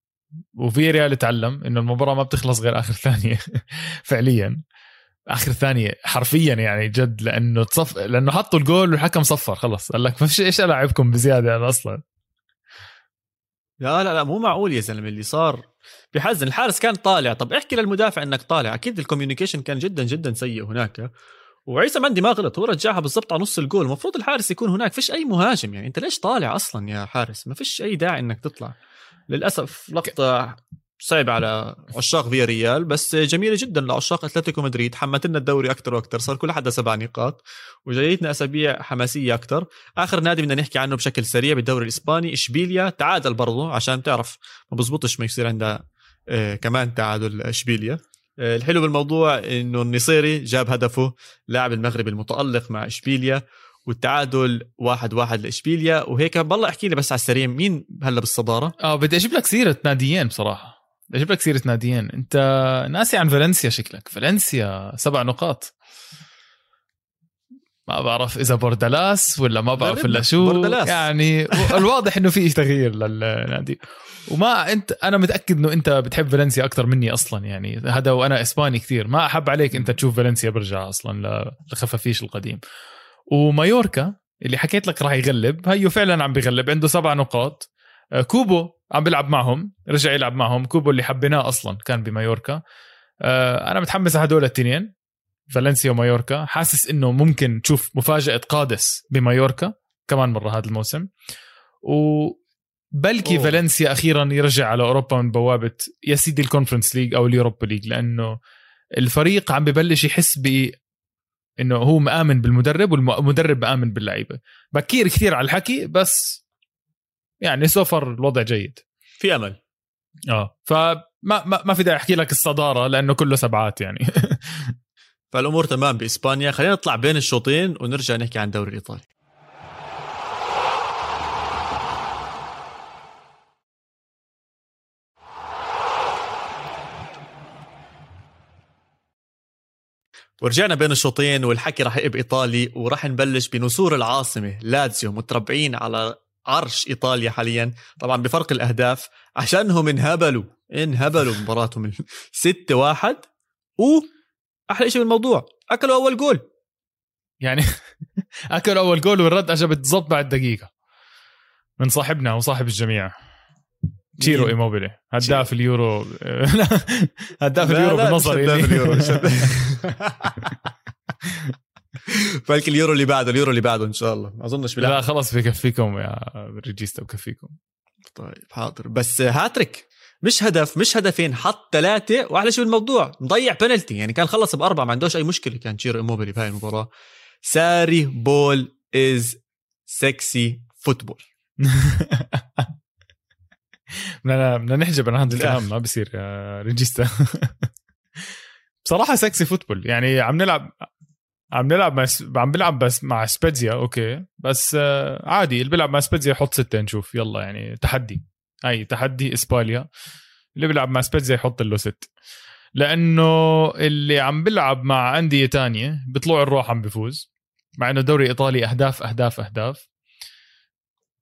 وفي ريال يتعلم إنه المباراة ما بتخلص غير آخر ثانية فعليا. آخر ثانية حرفيا يعني جد لأنه تصف لأنه حطوا الجول والحكم صفر خلص. قال لك ما فيش إيش ألعبكم بزيادة أنا أصلا. لا لا لا مو معقول يا زلمة اللي صار بحزن الحارس كان طالع. طب احكي للمدافع إنك طالع. أكيد الكوميونيكيشن كان جدا جدا سيء هناك. وعيسى مندي ما غلط. هو رجعها بالضبط على نص الجول. المفروض الحارس يكون هناك. فيش أي مهاجم. يعني أنت ليش طالع أصلا يا حارس؟ ما فيش أي داعي إنك تطلع. للأسف لقطة صعب على عشاق فيا ريال بس جميلة جدا. لعشاق أتلتيكو مدريد. حمت لنا الدوري أكثر وأكثر صار كل حدا سبع نقاط. وجايتنا أسابيع حماسية أكثر آخر نادي بدنا نحكي عنه بشكل سريع بالدوري الإسباني إشبيليا. تعادل برضه عشان تعرف ما بزبطش ما يصير عندها آه كمان تعادل إشبيليا. آه الحلو بالموضوع إنه النصيري جاب هدفه لاعب المغرب المتألق مع إشبيليا. والتعادل واحد واحد لإشبيليا. وهيك بالله احكي لي بس على السريع مين هلا بالصدارة؟ آه بدي أجيب لك سيرة ناديين بصراحة. أجيب لك سيرة ناديين. أنت ناسي عن فالنسيا شكلك. فالنسيا سبع نقاط. ما بعرف إذا بوردالاس ولا ما بعرف إلا شو. بوردالاس. يعني الواضح إنه في تغيير للنادي. وما أنت أنا متأكد إنه أنت بتحب فالنسيا أكثر مني أصلا. يعني هذا وأنا إسباني كثير. ما أحب عليك أنت تشوف فالنسيا برجع أصلا لخفافيش القديم. ومايوركا اللي حكيت لك راح يغلب. هيو فعلا عم بيغلب. عنده سبع نقاط. آه، كوبو عم بيلعب معهم رجع يلعب معهم. كوبو اللي حبيناه أصلا كان بمايوركا. آه، أنا متحمس على هدول الاثنين فالنسيا ومايوركا. حاسس إنه ممكن تشوف مفاجأة قادس بمايوركا كمان مرة هذا الموسم. وبلكي أوه. فالنسيا أخيرا يرجع على أوروبا من بوابة يا سيدي ال Conference League أو ال Europa League لأنه الفريق عم ببلش يحس ب إنه هو مآمن بالمدرب والمدرب مآمن باللعيبة. بكير كثير على الحكي بس يعني so far الوضع جيد. في أمل. آه. فما ما, ما في داعي أحكي لك الصدارة لأنه كله سبعات يعني. فالأمور تمام بإسبانيا. خلينا نطلع بين الشوطين ونرجع نحكي عن الدوري الايطالي ورجعنا بين الشوطين والحكي راح يبقى إيطالي وراح نبلش بنسور العاصمة لاتسيو متربعين على عرش إيطاليا حاليا. طبعا بفرق الأهداف عشانهم انهبلوا انهبلوا مباراتهم 6 1 و أحلى شيء بالموضوع أكلوا أول جول. يعني أكلوا أول جول والرد اجى بالضبط بعد دقيقة. من صاحبنا وصاحب الجميع. تشيرو إيموبيلي هداف اليورو. هداف اليورو بنظري هداف اليورو فالك اليورو اللي بعده اليورو اللي بعده إن شاء الله. ما أظنش بلعب. لا خلص بكفيكم يا ريجيستا بكفيكم طيب حاضر. بس هاتريك. مش هدف مش هدفين حط ثلاثة وأحلى شيء بالموضوع. مضيع بنالتي يعني كان خلص بأربعة ما عندوش أي مشكلة. كان تشيرو إيموبيلي بهاي المباراة. ساري ball is sexy football بدنا بدنا نحجب عن هذا الكلام ما بصير يا ريجيستا. بصراحة sexy football يعني عم نلعب عم نلعب مع عم بلعب بس مع سبيتزيا okay. بس آه، عادي اللي بيلعب مع سبيتزيا يحط ستة نشوف يلا يعني تحدي. أي تحدي سبيتزيا اللي بيلعب مع سبيتزيا يحط له ست. لأنه اللي عم بيلعب مع أندية تانية بيطلعوا الروح عم بفوز مع إنه دوري إيطالي أهداف أهداف أهداف.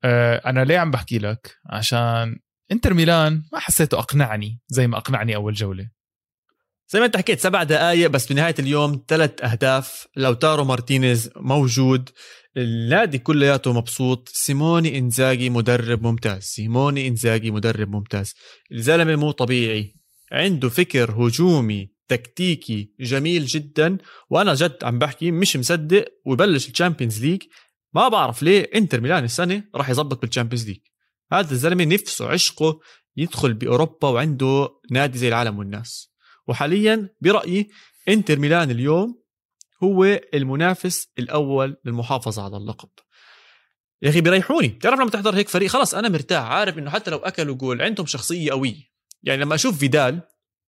أه أنا ليه عم بحكي لك؟ عشان إنتر ميلان ما حسيته أقنعني زي ما أقنعني أول جولة. زي ما انت حكيت سبع دقائق بس بنهاية اليوم ثلاث أهداف. لوتارو مارتينيز موجود. النادي كلياته مبسوط. سيموني إنزاجي مدرب ممتاز. سيموني إنزاجي مدرب ممتاز. الزلمة مو طبيعي. عنده فكر هجومي تكتيكي جميل جدا. وأنا جد عم بحكي مش مصدق ويبلش الشامبيونز ليج. ما بعرف ليه إنتر ميلان السنة راح يظبط بال Champions League. هذا الزلمة نفسه عشقه يدخل بأوروبا وعنده نادي زي العالم والناس. وحاليا برأيي إنتر ميلان اليوم هو المنافس الأول للمحافظة على اللقب. يا أخي بيريحوني بتعرف لما تحضر هيك فريق خلص أنا مرتاح. عارف إنه حتى لو أكلوا جول عندهم شخصية قوية. يعني لما أشوف فيدال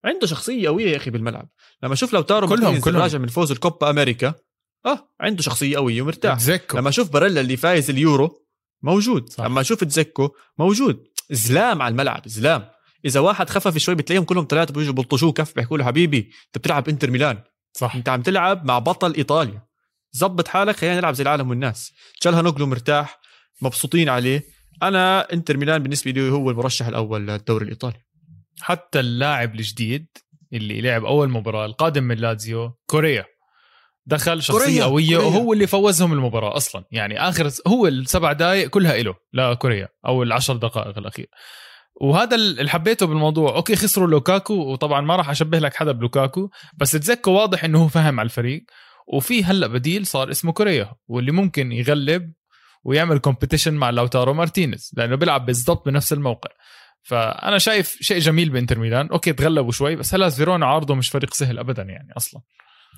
عنده شخصية قوية يا أخي بالملعب. لما أشوف لوتارو كلهم كلهم. راجع من فوز الكوبا أمريكا آه عنده شخصية قوية ومرتاح. دزيكو. لما أشوف باريلا اللي فايز اليورو موجود. صح. لما أشوف دزيكو موجود. زلام على الملعب زلام. إذا واحد خفف شوي بتلاقيهم كلهم ثلاثة بيجوا بلطشوه كف بيحكوا له حبيبي أنت بتلعب إنتر ميلان. صح. أنت عم تلعب مع بطل إيطاليا. زبط حالك خلينا نلعب زي العالم والناس. نوكلو مرتاح مبسوطين عليه. أنا إنتر ميلان بالنسبة لي هو المرشح الأول للدوري الإيطالي. حتى اللاعب الجديد اللي لعب أول مباراة القادم من لازيو كوريا. دخل شخصية قوية وهو اللي فوزهم المباراة أصلا. يعني آخر هو السبع دقائق كلها له لكوريا أو العشر دقائق الاخيره وهذا اللي حبيته بالموضوع. okay خسروا لوكاكو وطبعا ما راح أشبه لك حدا بلوكاكو بس دزيكو واضح إنه هو فهم على الفريق. وفي هلأ بديل صار اسمه كوريا واللي ممكن يغلب ويعمل competition مع لوتارو مارتينيز لأنه بيلعب بالضبط بنفس الموقع. فأنا شايف شيء جميل بإنتر ميلان. okay تغلبوا شوي بس هلا فيرونا عارضه مش فريق سهل ابدا يعني أصلا.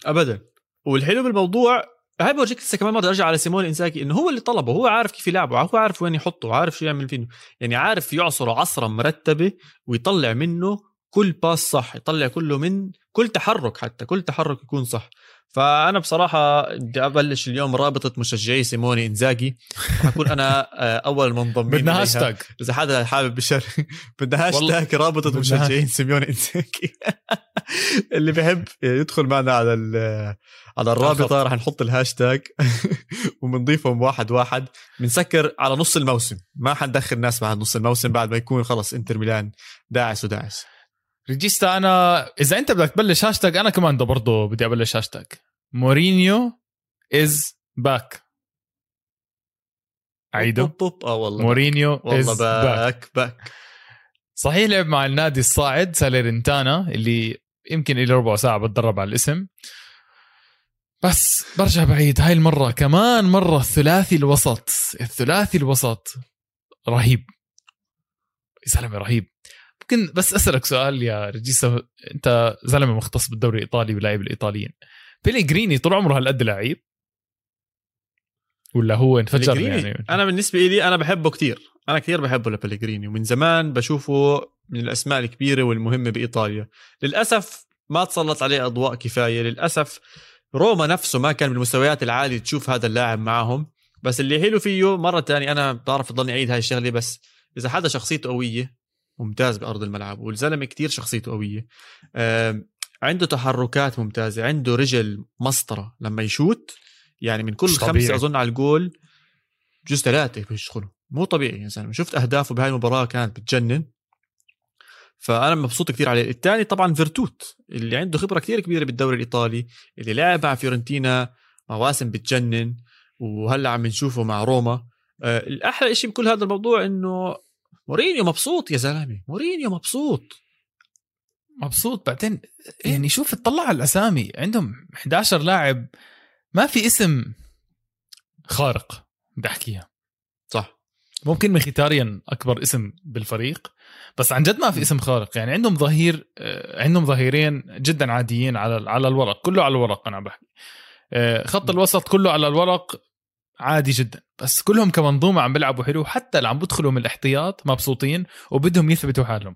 ابدا. والحلو بالموضوع هاي بورجيك لسه كمان مره أرجع على سيموني إنزاجي إنه هو اللي طلبه هو عارف كيف يلعبه هو عارف وين يحطه وعارف شو يعمل فيه يعني عارف يعصره عصرة مرتبة ويطلع منه كل pass صح يطلع كله من كل تحرك حتى كل تحرك يكون صح. فأنا بصراحة بدي أبلش اليوم رابطة مشجعي سيموني إنزاجي. حكون أنا آه، أول المنضمين بدنا هاشتاج. إذا حدا حابب بشر بدنا هاشتاج رابطة مشجعين سيموني إنزاجي. اللي بحب يدخل معنا على على الرابطة راح نحط الهاشتاج وبنضيفهم واحد واحد. بنسكر على نص الموسم. ما حندخل ناس مع نص الموسم بعد ما يكون خلص انتر ميلان داعس وداعس. ريجيستا أنا إذا أنت بدك تبلش هاشتاج أنا كمان ده برضه بدي أبلش هاشتاج. مورينيو is back عيده آه والله مورينيو والله back back صحيح لعب مع النادي الصاعد ساليرنتانا اللي يمكن له ربع ساعة بتدرب على الاسم. بس برجع بعيد. هاي المرة كمان مرة الثلاثي الوسط. الثلاثي الوسط رهيب. يا زلمه رهيب. ممكن بس أسألك سؤال يا ريجيستا أنت زلمة مختص بالدوري الإيطالي ولاعيبة الإيطاليين. بيليجريني طول عمره هالقد لعيب؟ ولا هو انفجر يعني؟ أنا بالنسبة لي أنا بحبه كثير أنا كثير بحبه لبليجريني ومن زمان بشوفه من الأسماء الكبيرة والمهمة بإيطاليا. للأسف ما تسلط عليه أضواء كفاية. للأسف روما نفسه ما كان بالمستويات العالية تشوف هذا اللاعب معهم بس اللي حلو فيه مرة تانية أنا بعرف ضلني أعيد هاي الشغلة بس إذا حدا شخصيته قوية ممتاز بأرض الملعب والزلمة كتير شخصيته قوية. عنده تحركات ممتازة عنده رجل مسطرة لما يشوت يعني من كل خمسة أظن على الجول بجوز ثلاثة بيشغلوا. مو طبيعي يا زلمة. شفت أهدافه بهاي المباراة كانت بتجنن. فأنا مبسوط كثير عليه. الثاني طبعا فيرتوت اللي عنده خبرة كثير كبيرة بالدوري الإيطالي اللي لعب مع فيورنتينا مواسم بتجنن وهلأ عم نشوفه مع روما. آه، الأحلى شيء بكل هذا الموضوع إنه مورينيو مبسوط يا زلمة. مورينيو مبسوط. مبسوط. بعدين يعني شوف اطلع على الأسامي. عندهم 11 لاعب. ما في اسم خارق بدي احكيها صح. ممكن مخيتاريان أكبر اسم بالفريق. بس عن جد ما في اسم خارق. يعني عندهم ظهير آه، عندهم ظهيرين جدا عاديين على على الورق. كله على الورق أنا بحكي. آه، خط الوسط كله على الورق عادي جدا. بس كلهم كمنظومة عم بيلعبوا حلو. حتى اللي عم بدخلوا من الاحتياط مبسوطين وبدهم يثبتوا حالهم.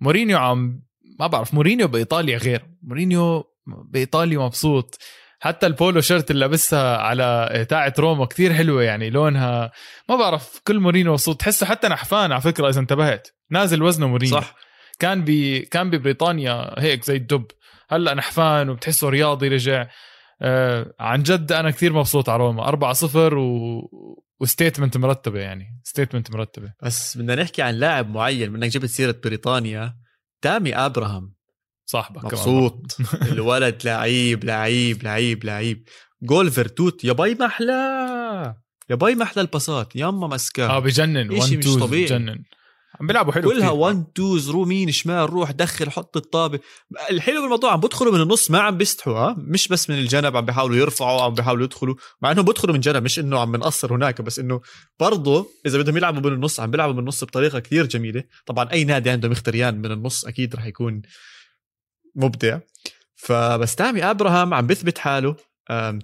مورينيو عم ما بعرف مورينيو بإيطاليا غير. مورينيو بإيطاليا مبسوط. حتى ال polo shirt اللي لابسها على تاعة روما كثير حلوة يعني لونها ما بعرف كل مورينيو مبسوط تحسه حتى نحفان على فكرة إذا انتبهت. نازل وزنه مورينيو. صح. كان بي كان ببريطانيا هيك زي الدب. هلأ نحفان وبتحسه رياضي رجع. آه عن جد أنا كثير مبسوط على روما. 4 0 و... و statement مرتبة يعني statement مرتبة. بس بدنا نحكي عن لاعب معين منك جبت سيرة بريطانيا. تامي أبراهام. صاحبك مبسوط. الولد لعيب لعيب لعيب لعيب. جول فيرتوت يا باي محلاه يا باي محلى الباسات ياما مسكاه آه بجنن. شيء مش طبيعي. بجنن. عم بيلعبوا حلو كلها 1 2 ويمين شمال روح دخل حط الطابة. الحلو بالموضوع عم بدخلوا من النص ما عم بيستحوا ها مش بس من الجنب عم بيحاولوا يرفعوا عم بيحاولوا يدخلوا. مع انهم بدخلوا من جنب مش إنه عم بنقصر هناك بس إنه برضه إذا بدهم يلعبوا من النص عم بيلعبوا من النص بطريقة كثير جميلة. طبعا أي نادي عنده مخيتريان من النص أكيد رح يكون مبدع. فبس تامي أبراهام عم بيثبت حاله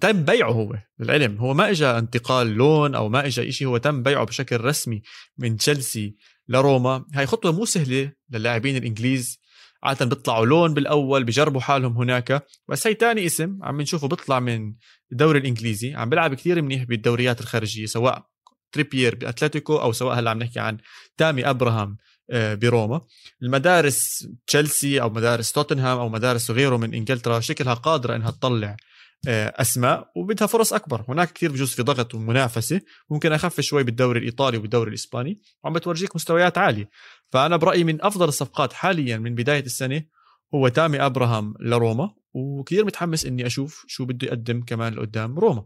تم بيعه هو للعلم هو ما اجى انتقال لون أو ما اجى شيء هو تم بيعه بشكل رسمي من تشيلسي لروما. هاي خطوة مو سهلة للاعبين الإنجليز. عادة بيطلعوا لون بالأول بجربوا حالهم هناك. بس هي تاني اسم عم نشوفه بيطلع من الدوري الإنجليزي. عم بيلعب كثير منيح بالدوريات الخارجية سواء تريبيير بأتلتيكو أو سواء هلأ عم نحكي عن تامي أبراهام. بروما. المدارس تشيلسي أو مدارس توتنهام أو مدارس غيره من إنجلترا شكلها قادرة إنها تطلع آه، أسماء وبدها فرص أكبر. هناك كثير بجوز في ضغط ومنافسة. ممكن أخف شوي بالدوري الإيطالي وبالدوري الإسباني. وعم بتورجيك مستويات عالية. فأنا برأيي من أفضل الصفقات حاليا من بداية السنة هو تامي أبراهام لروما. وكثير متحمس إني أشوف شو بده يقدم كمان لقدام روما.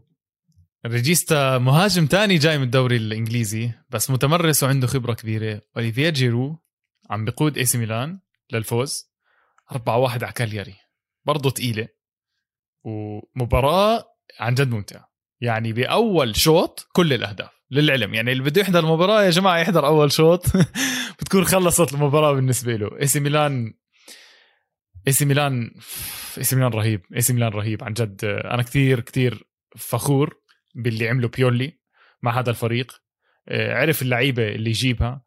ريجيستا مهاجم تاني جاي من الدوري الإنجليزي بس متمرس وعنده خبرة كبيرة. أوليفييه جيرو عم بقود اي سي ميلان للفوز. 4 1 على كالياري. برضه ثقيلة ومباراة عن جد ممتع يعني بأول شوط كل الأهداف للعلم. يعني اللي بده يحضر المباراة يا جماعة يحضر أول شوط. بتكون خلصت المباراة بالنسبة له. اي سي ميلان اي سي ميلان اي سي ميلان رهيب. اي سي ميلان رهيب. عن جد أنا كثير كثير فخور باللي عمله بيولي مع هذا الفريق. عرف اللعيبة اللي يجيبها.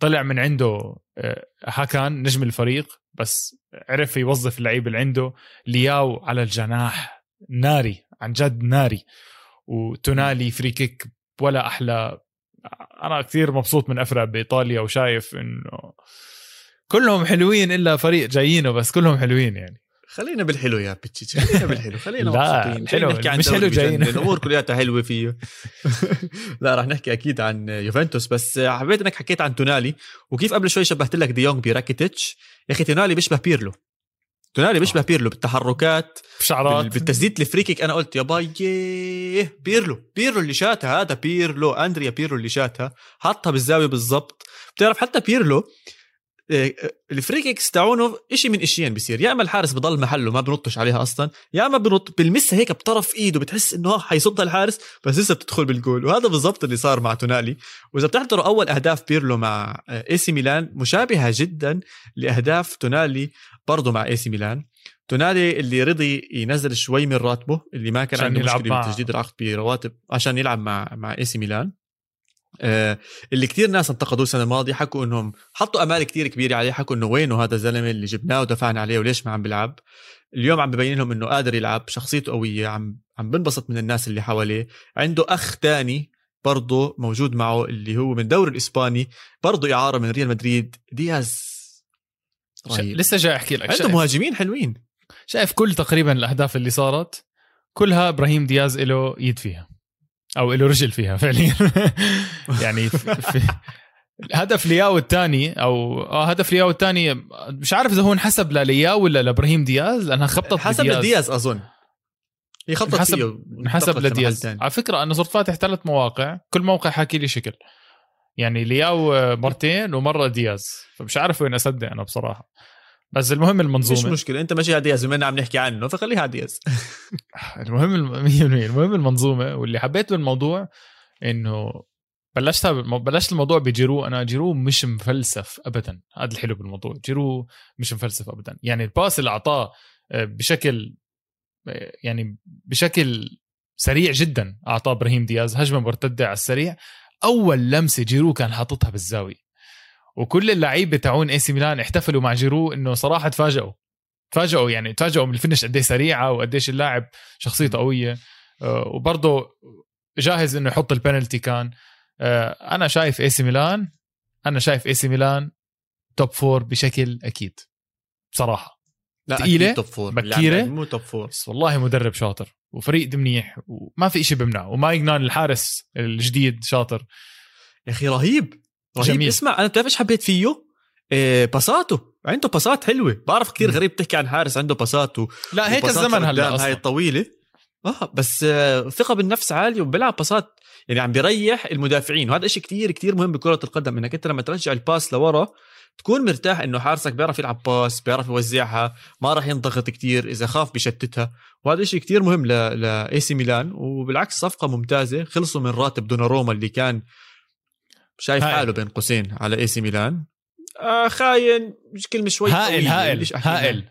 طلع من عنده آه، هاكان نجم الفريق بس عرف يوظف اللعيبه اللي عنده لياو على الجناح. ناري عن جد ناري. وتونالي free kick ولا أحلى. أنا كثير مبسوط من الفرق بإيطاليا وشايف إنه كلهم حلوين إلا فريق جايينه بس كلهم حلوين يعني. خلينا بالحلو يا بتشيتش خلينا بالحلو خلينا لا مبسوطين. حلو نحكي عن مش حلو جايين. الأمور كلياتها حلوة فيه لا راح نحكي أكيد عن يوفنتوس بس حبيت إنك حكيت عن تونالي. وكيف قبل شوي شبهت لك دي يونج براكيتيتش يا أخي تونالي بيشبه بيرلو. تونالي بيشبه بيرلو بالتحركات بشعرات. بالتسديد ال free kick. أنا قلت يا باي بيرلو بيرلو اللي شاتها هذا بيرلو أندريا بيرلو اللي شاتها حطها بالزاوية بالضبط. بتعرف حتى بيرلو ال free kicks تاعونه شيء من إشيين بيصير. يا إما الحارس بضل محله ما بنطش عليها أصلا يا إما بنط بلمسها هيك بطرف إيده بتحس إنه حيصدها الحارس بس لسه بتدخل بالجول. وهذا بالضبط اللي صار مع تونالي. وإذا بتحضروا أول أهداف بيرلو مع إي سي ميلان مشابهة جدا لأهداف تونالي برضه مع إي سي ميلان. تونالي اللي رضي ينزل شوي من راتبه اللي ما كان عنده مشكلة بتجديد العقد برواتب عشان يلعب مع مع إي سي ميلان. آه اللي كتير ناس انتقدوه السنة الماضية حكوا إنهم حطوا أمال كتير كبيرة عليه حكوا إنه وينه هذا الزلمة اللي جبناه ودفعنا عليه وليش ما عم بيلعب. اليوم عم ببين لهم إنه قادر يلعب شخصيته قوية عم عم بنبسط من الناس اللي حواليه. عنده أخ تاني برضه موجود معه اللي هو من الدوري الإسباني برضه إعارة من ريال مدريد. دياز رهيب. لسه جاي أحكي لك. عنده مهاجمين حلوين. شايف كل تقريبا الأهداف اللي صارت كلها إبراهيم دياز له يد فيها أو له رجل فيها فعليا. يعني في, هدف لياو الثاني أو آه هدف لياو الثاني مش عارف إذا هو انحسب للياو ولا لإبراهيم دياز لأنها خبطت حسب. لدياز أظن. هي خبطت فيه انحسب لدياز. على فكرة أنا صرت فاتح ثلاث مواقع كل موقع حاكي لي شكل. يعني لياو مرتين ومرة دياز. فمش عارف وين أصدق أنا بصراحة. بس المهم المنظومة. مش مشكلة انت ماشي دياز بما عم نحكي عنه فخليها دياز. المهم 100% المهم المنظومة واللي حبيت بالموضوع إنه بلشت بلشت الموضوع بجيرو. أنا جيرو مش مفلسف ابدا. هذا الحلو بالموضوع. جيرو مش مفلسف ابدا. يعني ال pass اللي أعطاه آه، بشكل آه، يعني بشكل سريع جدا أعطاه إبراهيم دياز هجمة مرتدة على السريع. أول لمسة جيرو كان حاططها بالزاوية. وكل اللعيبه تاعون اي سي ميلان احتفلوا مع جيرو إنه صراحة تفاجئوا. تفاجئوا يعني تفاجئوا من ال finish قديش سريعة وقديش اللاعب شخصيته قوية. آه، وبرضه جاهز إنه يحط البنالتي كان. آه، أنا شايف اي سي ميلان أنا شايف اي سي ميلان top four بشكل أكيد. بصراحة. لا تقيلة؟ top four بكيرة؟ مو top four بس والله مدرب شاطر وفريق منيح وما في شيء بمنعه. ومايجنان الحارس الجديد شاطر. يا أخي رهيب. جميل. اسمع أنا بتعرف إيش حبيت فيه؟ إيه باساته عنده باسات حلوة. بعرف كثير غريب تحكي عن حارس عنده باسات و... لا هيك الزمن هلأ هاي الطويله آه بس آه ثقة بالنفس عالية وبيلعب باسات يعني عم بيريح المدافعين. وهذا شيء كتير كتير مهم بكرة القدم إنك أنت لما ترجع ال pass لورا تكون مرتاح إنه حارسك بيعرف يلعب pass بيعرف يوزعها ما راح ينضغط كتير إذا خاف بشتتها وهذا شيء كتير مهم لاي سي ميلان. وبالعكس صفقة ممتازة خلصوا من راتب دوناروما اللي كان شايف هاي. حاله بين قوسين على اي سي ميلان؟ آه خاين مش كلمة شوي هائل هائل هائل.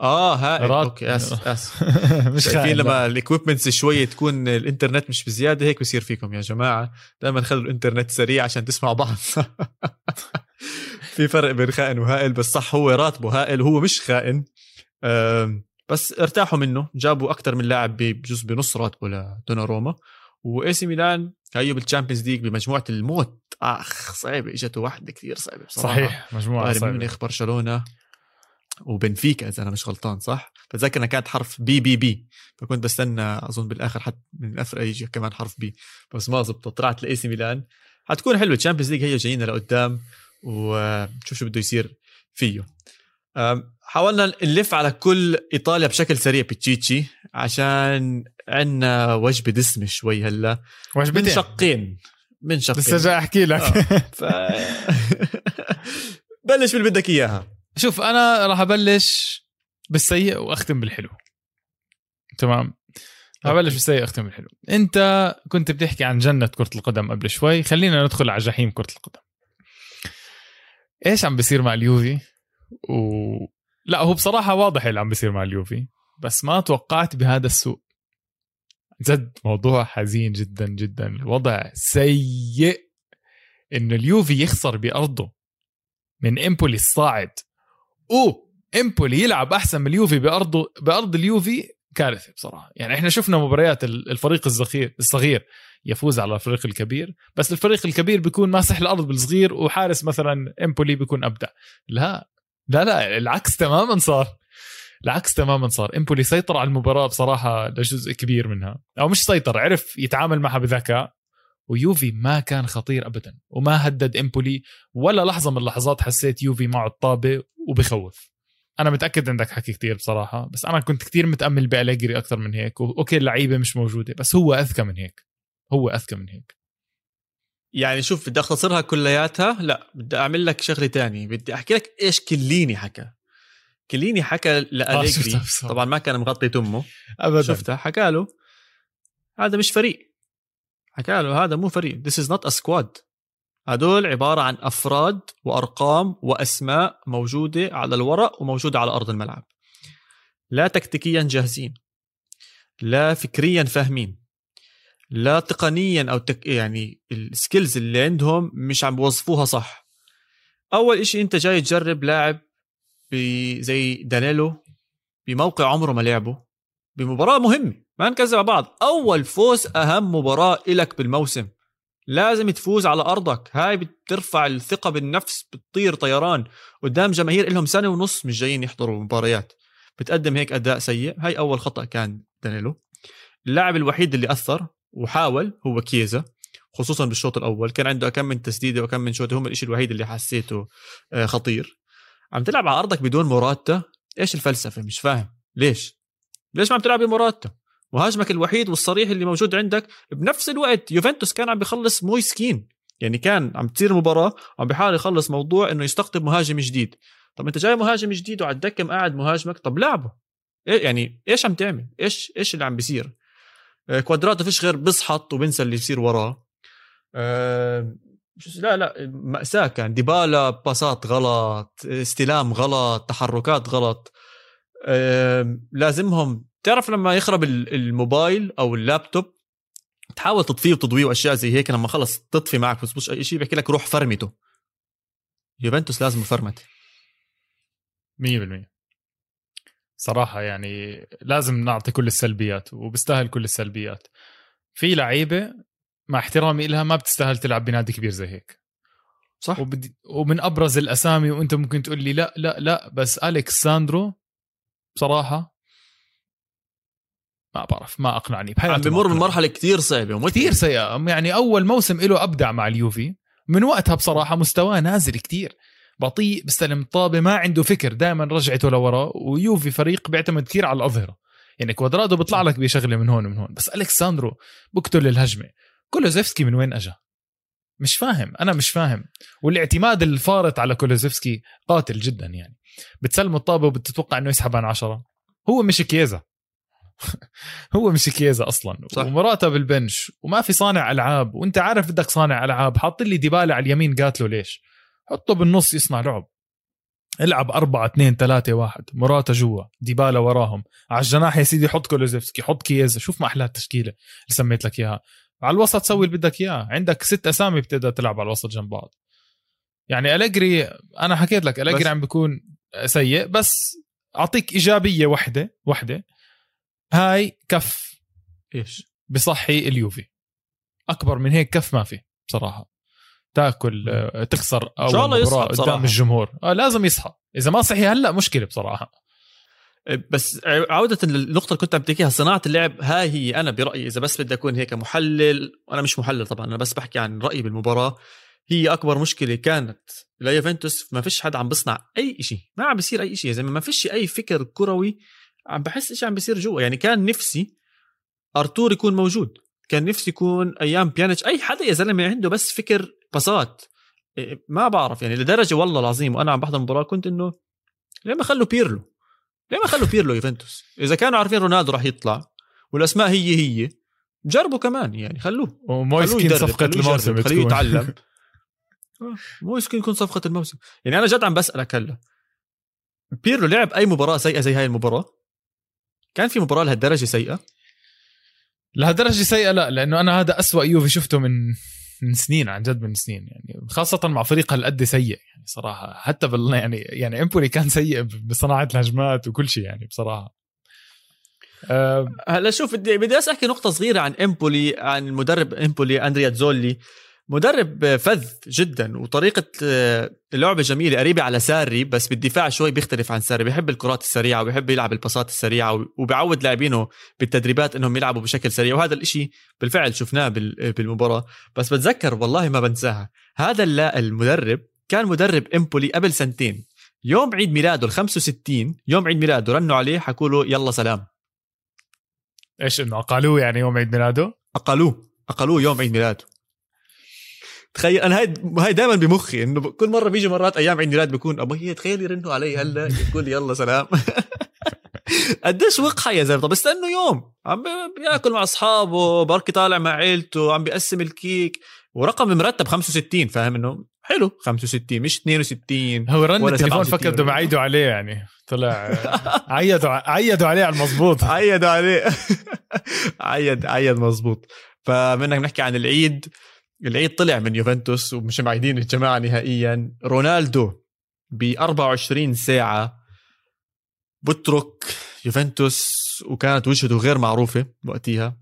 آه هائل. رات... أوكي اسف اسف مش خاين لما ال equipments شوي تكون الإنترنت مش بزيادة هيك بصير فيكم يا جماعة. دائما خلوا الإنترنت سريع عشان تسمعوا بعض. في فرق بين خائن وهائل بس صح هو راتبه هائل وهو مش خائن. بس ارتاحوا منه. جابوا أكثر من لاعب بجزء بنص راتبه لدوناروما. و AC Milan هيو بال Champions League بمجموعة الموت. آخ صعبة اجته واحدة كثير صعبة بصراحة. صحيح مجموعة صعبة. ميونخ برشلونة وبنفيكا إذا أنا مش غلطان صح؟ بتذكر إنها كانت حرف B B B. فكنت بستنى أظن بالآخر حتى من الافرقه يجي كمان حرف B. بس ما زبطت طلعت ل AC Milan. حتكون حلوة Champions League هي جايين لقدام ونشوف شو بده يصير فيه. حاولنا نلف على كل إيطاليا بشكل سريع بتشيتشي عشان عندنا وجبة دسمة شوي هلأ. وجبتين. من شقين من شقين لسه جاي أحكي لك. آه. ف... بلش باللي بدك إياها. شوف أنا راح أبلش بالسيء وأختم بالحلو. تمام؟ هبلش بالسيء اختم الحلو أنت كنت بتحكي عن جنة كرة القدم قبل شوي. خلينا ندخل على جحيم كرة القدم. إيش عم بيصير مع اليوفي؟ و لا هو بصراحة واضح اللي عم بيصير مع اليوفي بس ما توقعت بهذا السوء. جد موضوع حزين جدا جدا. الوضع سيء. إنه اليوفي يخسر بأرضه. من إمبولي الصاعد. أو إمبولي يلعب أحسن من اليوفي بأرضه. بأرض اليوفي كارثة بصراحة. يعني إحنا شفنا مباريات الفريق الصغير الصغير يفوز على الفريق الكبير. بس الفريق الكبير بيكون ماسح الأرض بالصغير وحارس مثلا إمبولي بيكون أبدع. لا. لا لا العكس تماما صار. العكس تماما صار. إمبولي سيطر على المباراة بصراحة لجزء كبير منها. أو مش سيطر عرف يتعامل معها بذكاء. ويوفي ما كان خطير ابدا. وما هدد إمبولي ولا لحظة من اللحظات حسيت يوفي معه الطابة وبخوف. أنا متأكد عندك حكي كتير بصراحة بس أنا كنت كتير متأمل بأليجري أكثر من هيك. أوكي اللعيبة مش موجودة بس هو أذكى من هيك. هو أذكى من هيك. يعني شوف بدي أختصرها كلياتها؟ لا بدي أعمل لك شغلة تانية. بدي أحكي لك إيش كليني حكى. كليني حكى آه طبعا ما كان مغطي تمه. ابدا. شفتها حكى له هذا مش فريق. حكى له هذا مو فريق. This is not a squad. هدول عبارة عن أفراد وأرقام وأسماء موجودة على الورق وموجودة على أرض الملعب. لا تكتيكيا جاهزين. لا فكريا فاهمين. لا تقنيا أو tech يعني ال skills اللي عندهم مش عم بوظفوها صح. أول إشي أنت جاي تجرب لاعب زي دانيلو بموقع عمره ما لعبه بمباراة مهمة ما نكذب بعض. أول فوز أهم مباراة إلك بالموسم. لازم تفوز على أرضك. هاي بترفع الثقة بالنفس بتطير طيران. قدام جماهير لهم سنة ونص مش جايين يحضروا مباريات. بتقدم هيك أداء سيء. هاي أول خطأ كان دانيلو. اللاعب الوحيد اللي أثر وحاول هو كيزا خصوصا بالشوط الأول. كان عنده كم من تسديدة وكم من شوطة. هم الشيء الوحيد اللي حسيته آه، خطير. عم تلعب على أرضك بدون موراتا إيش الفلسفة؟ مش فاهم. ليش؟ ليش ما عم تلعب بموراتا مهاجمك الوحيد والصريح اللي موجود عندك بنفس الوقت يوفنتوس كان عم بيخلص مويسكين يعني كان عم تصير مباراة عم بيحاول يخلص موضوع إنه يستقطب مهاجم جديد. طب أنت جاي مهاجم جديد وعلى الدكة مقعد مهاجمك؟ طب لعبه. إيه يعني إيش عم تعمل؟ إيش إيش اللي عم بيصير؟ آه، كوادراتو فيش غير بيصحط وبنسى اللي بيصير وراه. أه لا لا مأساة كان. ديبالا باسات غلط استلام غلط تحركات غلط. لازمهم تعرف لما يخرب الموبايل أو اللابتوب تحاول تطفيه وتضويه وأشياء زي هيك. لما خلص تطفي معك بس أي شيء بيحكي لك روح فرمته. يوفنتوس لازم فرمت 100% صراحة يعني لازم نعطي كل السلبيات وبستاهل كل السلبيات. في لعيبة مع احترامي لها ما بتستاهل تلعب بنادي كبير زي هيك. صح. وبدي ومن أبرز الأسامي وأنت ممكن تقول لي لا لا لا بس أليكس ساندرو بصراحة ما بعرف ما أقنعني بحياته عم بمر بمرحله كثير صعبة كثير سيئة يعني أول موسم له أبدع مع اليوفي من وقتها بصراحة مستواه نازل كثير بطيء بستلم طابه ما عنده فكر دائما رجعته لورا ويوفي فريق بيعتمد كثير على الأظهرة. يعني كوادرادو بيطلع لك بشغلة من هون ومن هون بس أليكس ساندرو بقتل الهجمة. كولوسيفسكي من وين اجى مش فاهم أنا مش فاهم. والاعتماد الفارط على كولوسيفسكي قاتل جدا يعني. بتسلم الطابة وبتتوقع إنه يسحب عن عشرة. هو مش كيزا هو مش كيزا أصلا. صح. وموراتا بال bench. وما في صانع ألعاب. وأنت عارف بدك صانع ألعاب. حاط لي ديبالا على اليمين. قاتله ليش؟ حطه بالنص يصنع لعب. العب أربعة اثنين ثلاثة واحد. مراتا جوا. ديبالا وراهم. على الجناح يا سيدي حط كولوزيفسكي حط كيزا شوف ما أحلى التشكيلة اللي سميت لك إياها. على الوسط سوي اللي بدك إياه. عندك ست أسامي بتقدر تلعب على الوسط جنب بعض. يعني أليجري أنا حكيت لك أليجري عم بيكون سيء بس أعطيك إيجابية واحدة واحدة هاي كف إيش؟ بصحي اليوفي. أكبر من هيك كف ما في بصراحة. تاكل تخسر أو إن شاء الله يصحى قدام الجمهور. آه لازم يصحى. إذا ما صحي هلأ مشكلة بصراحة. بس عودة للنقطة اللي كنت عم تحكيها صناعة اللعب هاي هي. أنا برأيي إذا بس بدي أكون هيك محلل وأنا مش محلل طبعا أنا بس بحكي عن رأيي بالمباراة. هي أكبر مشكلة كانت ليوفنتوس ما فيش حدا عم بصنع أي شيء ما عم بيصير أي شيء يا زلمة ما فيش أي فكر كروي عم بحس إيش عم بيصير جوا. يعني كان نفسي أرتور يكون موجود كان نفسي يكون أيام بيانيتش. أي حدا يا زلمة عنده بس فكر باصات إيه، ما بعرف يعني لدرجة والله العظيم وأنا عم بحضر المباراه كنت إنه ليه ما خلوا بيرلو ليه ما خلوا بيرلو يوفنتوس؟ إذا كانوا عارفين رونالدو راح يطلع والأسماء هي هي جربوا كمان يعني خلوه. ومويسكين صفقة الموسم خليه يتعلم. آه، مويسكين يكون صفقة الموسم. يعني أنا جد عم بسألك هلا بيرلو لعب أي مباراة سيئة زي هاي المباراة؟ كان في مباراة لهالدرجة سيئة؟ لهالدرجة سيئة لا لأنه أنا هذا أسوأ يوفي شفته من من سنين عن جد من سنين يعني خاصة مع فريق هالقد سيء يعني صراحة حتى بال يعني يعني إمبولي كان سيء بصناعة الهجمات وكل شيء يعني بصراحة. هلا شوف بدي بدي احكي نقطة صغيرة عن إمبولي عن المدرب إمبولي أندريا زولي مدرب فذ جدا وطريقة آه، اللعبة جميلة قريبة على ساري بس بالدفاع شوي بيختلف عن ساري. بيحب الكرات السريعة وبيحب يلعب الباصات السريعة وبيعود لاعبينه بالتدريبات إنهم يلعبوا بشكل سريع. وهذا الإشي بالفعل شفناه بالمباراة. بس بتذكر والله ما بنساها هذا المدرب كان مدرب إمبولي قبل سنتين. يوم عيد ميلاده ال 65 يوم عيد ميلاده رنوا عليه حكوا له يلا سلام. إيش إنه أقالوه يعني يوم عيد ميلاده؟ أقالوه أقالوه يوم عيد ميلاده. تخيل أنا هاي هاي دائما بمخي إنه كل مرة بيجي مرات أيام عيد ميلاد بكون ابو هي تخيل يرنوا علي هلا يقول لي يلا سلام. قديش وقحة يا زلمة. طب استنوا يوم. عم بياكل مع أصحابه بركي طالع مع عيلته عم بيقسم الكيك ورقم مرتب 65 فاهم إنه؟ حلو. 65 مش 62 هو رن التليفون فكر بدهم يعيدوا عليه يعني. طلع عيدوا عيدوا عليه على المضبوط عيدوا عليه. عيد عيد مضبوط فمنك نحكي عن العيد. العيد طلع من يوفنتوس ومش معيدين الجماعة نهائيا. رونالدو ب 24 ساعة بترك يوفنتوس وكانت وجهته غير معروفة وقتها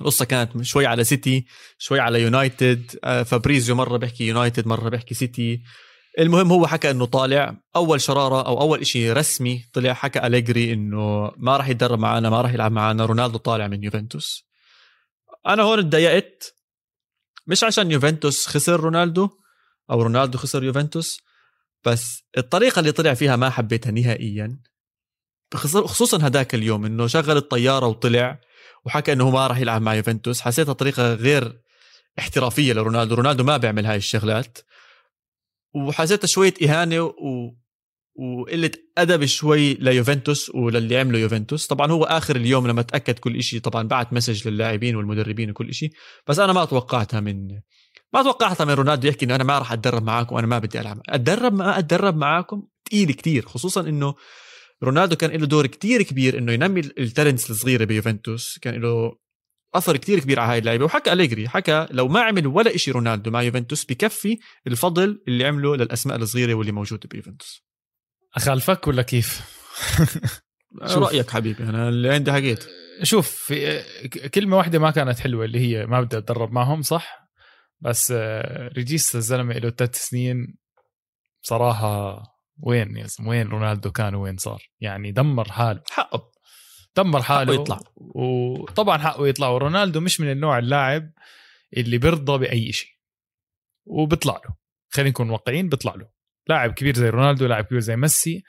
القصة كانت شوي على سيتي شوي على يونايتد. آه، فابريزيو مرة بيحكي يونايتد مرة بيحكي سيتي. المهم هو حكى إنه طالع. أول شرارة أو أول شيء رسمي طلع حكى أليجري إنه ما راح يتدرب معنا ما راح يلعب معنا رونالدو طالع من يوفنتوس. أنا هون تضايقت مش عشان يوفنتوس خسر رونالدو أو رونالدو خسر يوفنتوس بس الطريقة اللي طلع فيها ما حبيتها نهائيا. خصوصا هداك اليوم إنه شغل الطيارة وطلع وحكى إنه ما راح يلعب مع يوفنتوس. حسيتها طريقة غير احترافية لرونالدو. رونالدو ما بيعمل هاي الشغلات. وحسيتها شوية إهانة و... وقلة أدب شوي ليوفنتوس وللي عمله يوفنتوس. طبعا هو آخر اليوم لما تأكد كل شيء طبعا بعت مسج للاعبين والمدربين وكل شيء بس أنا ما توقعتها من ما توقعتها من رونالدو يحكي إنه أنا ما راح أتدرب معاكم وأنا ما بدي ألعب. أتدرب ما أتدرب معاكم ثقيل كتير خصوصا إنه رونالدو كان له دور كتير كبير إنه ينمي ال talents الصغيرة بيوفنتوس. كان له أثر كتير كبير على هاي اللعيبة. وحكى أليجري حكى لو ما عمل ولا شيء رونالدو مع يوفنتوس بكفي الفضل اللي عمله للأسماء الصغيرة واللي موجودة بيوفنتوس. أخالفك ولا كيف؟ رأيك حبيبي أنا اللي عندي حكيت شوف كلمة واحدة ما كانت حلوة اللي هي ما بدي أتدرب معهم صح؟ بس آه، ريجيس الزلمة له ثلاث سنين بصراحه وين يا زلمة؟ وين رونالدو كان وين صار؟ يعني دمر حاله. حقه. دمر حاله حقه يطلع وطبعا حقه يطلع. ورونالدو مش من النوع اللاعب اللي بيرضى بأي شيء. وبيطلع له. خلينا نكون واقعيين بيطلع له. لاعب كبير زي رونالدو لاعب كبير زي ميسي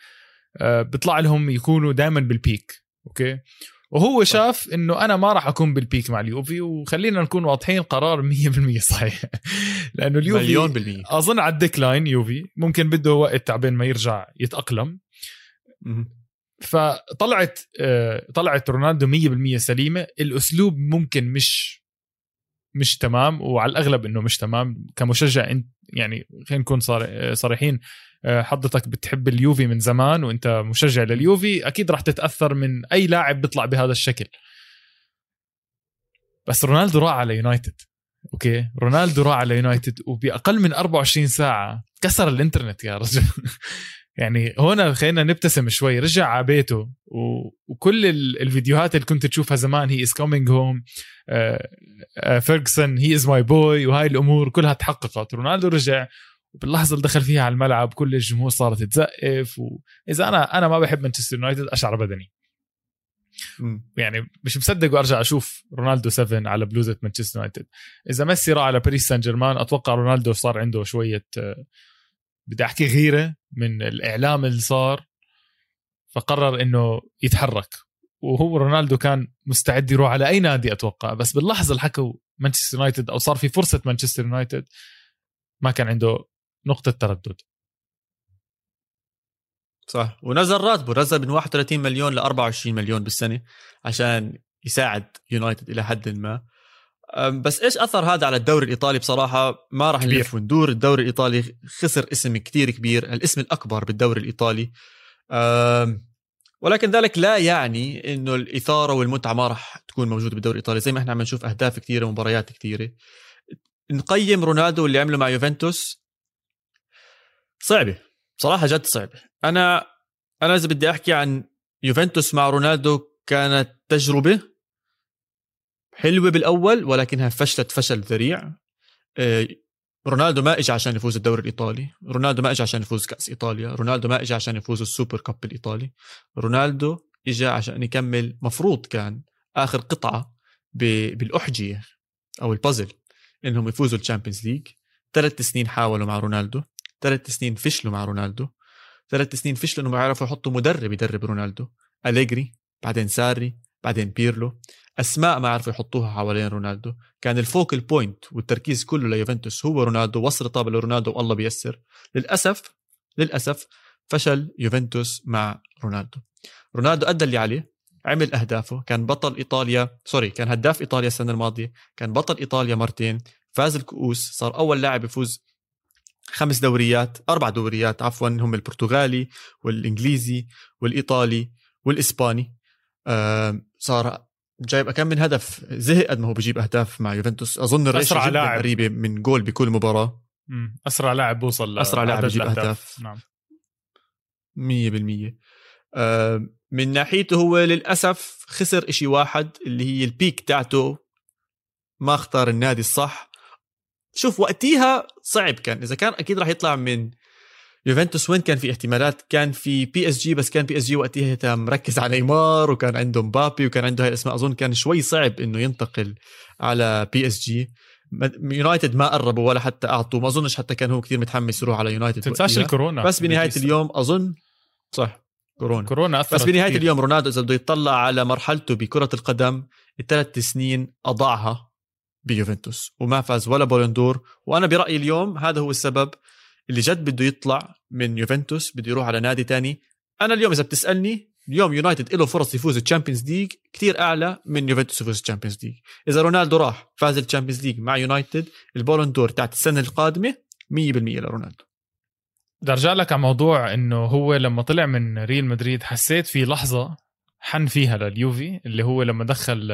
آه، بيطلع لهم يكونوا دائما بال peak أوكي؟ وهو شاف إنه أنا ما راح أكون بال peak مع اليوفي وخلينا نكون واضحين قرار 100% صحيح. لأنه اليوفي مليون بالمية. أظن على ال decline يوفي ممكن بده وقت تعبين ما يرجع يتأقلم. فطلعت آه، طلعت رونالدو 100% سليمة. الأسلوب ممكن مش مش تمام وعلى الأغلب إنه مش تمام. كمشجع انت يعني خلينا نكون صريحين آه، حضرتك بتحب اليوفي من زمان وأنت مشجع لليوفي أكيد راح تتأثر من أي لاعب بيطلع بهذا الشكل. بس رونالدو راح على يونايتد أوكي؟ رونالدو راح على يونايتد وبأقل من 24 ساعة كسر الإنترنت يا رجل. يعني هنا خلينا نبتسم شوي رجع على بيته وكل الفيديوهات اللي كنت تشوفها زمان he is coming home فيرجسون he is my boy وهاي الأمور كلها تحققت. رونالدو رجع وباللحظة اللي دخل فيها على الملعب كل الجمهور صارت تزقف واذا أنا أنا ما بحب مانشستر يونايتد أشعر بدني. يعني مش مصدق وأرجع أشوف رونالدو 7 على بلوزه مانشستر يونايتد إذا ميسي راح على باريس سان جيرمان أتوقع رونالدو صار عنده شوية آه، بدي أحكي غيرة من الإعلام اللي صار فقرر إنه يتحرك. وهو رونالدو كان مستعد يروح على أي نادي أتوقع. بس باللحظة اللي حكوا مانشستر يونايتد أو صار في فرصة مانشستر يونايتد ما كان عنده نقطة تردد. صح. ونزل راتبه. نزل من 31 مليون ل 24 مليون بالسنة عشان يساعد يونايتد إلى حد ما. بس إيش أثر هذا على الدوري الإيطالي بصراحة؟ ما راح نلف وندور. الدوري الإيطالي خسر اسم كتير كبير. الاسم الأكبر بالدوري الإيطالي. ولكن ذلك لا يعني إنه الإثارة والمتعة ما راح تكون موجودة بالدوري الإيطالي. زي ما إحنا عم نشوف أهداف كثيره ومباريات كثيره نقيم رونالدو اللي عمله مع يوفنتوس. صعبة. صراحة جد صعبة. أنا أنا إذا بدي أحكي عن يوفنتوس مع رونالدو كانت تجربة. حلوة بالأول ولكنها فشلت فشل ذريع. آه، رونالدو ما اجى عشان يفوز الدوري الإيطالي. رونالدو ما اجى عشان يفوز كأس إيطاليا. رونالدو ما اجى عشان يفوز السوبر كاب الإيطالي. رونالدو اجى عشان يكمل مفروض كان آخر قطعة بالأحجية أو البازل إنهم يفوزوا ال Champions League. ثلاث سنين حاولوا مع رونالدو. ثلاث سنين فشلوا مع رونالدو. ثلاث سنين فشلوا إنهم يعرفوا يحطوا مدرب يدرب رونالدو. أليجري بعدين ساري بعدين بيرلو. أسماء ما عرفوا يحطوها حوالين رونالدو. كان ال focal point والتركيز كله ليوفنتوس هو رونالدو وصل طابه لرونالدو والله بيسر. للأسف للأسف فشل يوفنتوس مع رونالدو. رونالدو أدى اللي عليه عمل أهدافه كان بطل إيطاليا سوري كان هداف إيطاليا السنة الماضية كان بطل إيطاليا مرتين فاز الكؤوس صار أول لاعب يفوز خمس دوريات أربع دوريات عفوا هم البرتغالي والإنجليزي والإيطالي والإسباني. صار جايب كم من هدف. زهق قد ما هو بجيب أهداف مع يوفنتوس. أظن أسرع لاعب. قريبه من جول بكل مباراة. أسرع لاعب بوصل أسرع لاعب بجيب أهداف. نعم. 100% آه من ناحيته هو للأسف خسر إشي واحد اللي هي ال pick تاعته. ما اختار النادي الصح. شوف وقتيها صعب كان. إذا كان أكيد راح يطلع من يوفنتوس وين كان في احتمالات؟ كان في بي اس جي بس كان بي اس جي وقتها مركز على نيمار وكان عنده مبابي وكان عنده هاي الأسماء. أظن كان شوي صعب إنه ينتقل على PSG يونايتد ما قربوا ولا حتى أعطوا. ما أظنش حتى كان هو كثير متحمس يروح على يونايتد تنساش الكورونا بس بنهاية اليوم اظن صح كورونا. كورونا أثرت بس بنهاية كتير. اليوم رونالدو إذا بده يطلع على مرحلته بكرة القدم الثلاث سنين اضاعها بيوفنتوس وما فاز ولا Ballon d'Or وأنا برأيي اليوم هذا هو السبب اللي جد بده يطلع من يوفنتوس بده يروح على نادي تاني. أنا اليوم إذا بتسألني اليوم يونايتد له فرص يفوز ال Champions League كثير أعلى من يوفنتوس يفوز ال Champions League. إذا رونالدو راح فاز ال Champions League مع يونايتد ال Ballon d'Or تاعت السنة القادمة 100% لرونالدو. بدي أرجع لك على موضوع إنه هو لما طلع من ريال مدريد حسيت في لحظة حن فيها لليوفي اللي هو لما دخل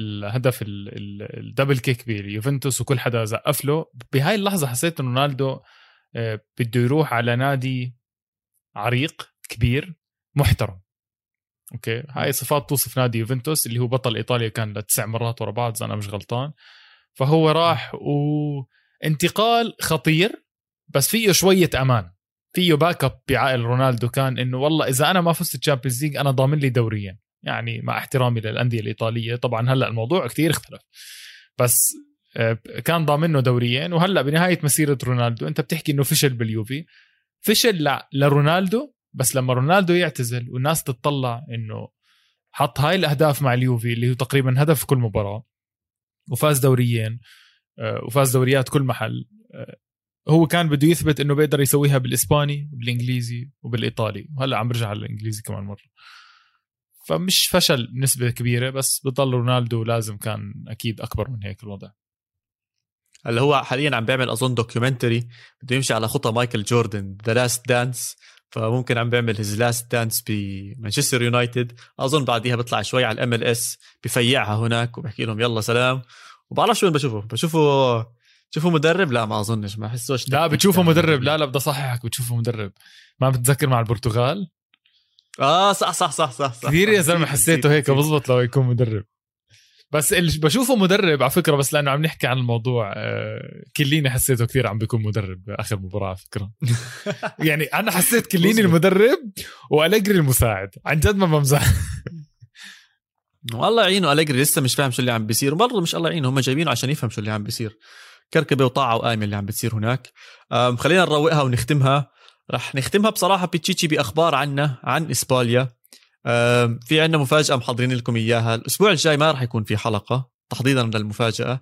الهدف ال double kick باليوفنتوس وكل حدا زقف له. بهاي اللحظة حسيت إنه رونالدو آه، بده يروح على نادي عريق كبير محترم. أوكي؟ هاي صفات توصف نادي يوفنتوس اللي هو بطل إيطاليا كان لتسع مرات ورا بعض إذا أنا مش غلطان. فهو راح وانتقال خطير بس فيه شوية أمان. فيه backup بعقل رونالدو كان إنه والله إذا أنا ما فزت ال Champions League أنا ضامن لي دوريا يعني مع احترامي للأندية الإيطالية طبعا هلأ الموضوع كثير اختلف. بس آه، كان ضامنه دوريين وهلأ بنهاية مسيرة رونالدو أنت بتحكي إنه فشل باليوفي. فشل ل... لرونالدو بس لما رونالدو يعتزل والناس تتطلع إنه حط هاي الأهداف مع اليوفي اللي هو تقريبا هدف كل مباراة وفاز دوريين آه، وفاز دوريات كل محل. آه، هو كان بده يثبت إنه بيقدر يسويها بالإسباني وبالانجليزي وبالإيطالي. وهلأ عم برجع على الإنجليزي كمان مرة. فمش فشل بنسبه كبيرة بس بضل رونالدو لازم كان أكيد أكبر من هيك الوضع. اللي هو حاليا عم بيعمل أظن documentary بده يمشي على خطى مايكل جوردن The Last Dance فممكن عم بيعمل his last dance بمانشستر يونايتد. أظن بعديها بيطلع شوي على ال MLS بفيعها هناك وبحكي لهم يلا سلام. وبعرف وين بشوفه. بشوفه بشوفه مدرب؟ لا ما أظنش ما احسوش لا بتشوفه مدرب. لا لا بدي أصححك بتشوفه مدرب. ما بتذكر مع البرتغال؟ آه صح صح صح صح, صح. كثير يا زلمة حسيته هيك. بزبط لو يكون مدرب. بس اللي بشوفه مدرب على فكرة بس لأنه عم نحكي عن الموضوع آه، كيليني حسيته كثير عم بيكون مدرب باخر مباراة على فكرة. يعني أنا حسيت كليني المدرب والجري المساعد. عن جد ما بمزح. والله يعينه أليجري لسه مش فاهم شو اللي عم بيصير. وبرضه مش الله يعينه هم جايبينه عشان يفهم شو اللي عم بيصير. كركبة وطاعة وقايمه اللي عم بتصير هناك. خلينا نروقها ونختمها. رح نختمها بصراحة. بتشيتشي بأخبار عنا عن إسبانيا. في عندنا مفاجأة محضرين لكم إياها. الأسبوع الجاي ما راح يكون في حلقة تحضيرا للمفاجاه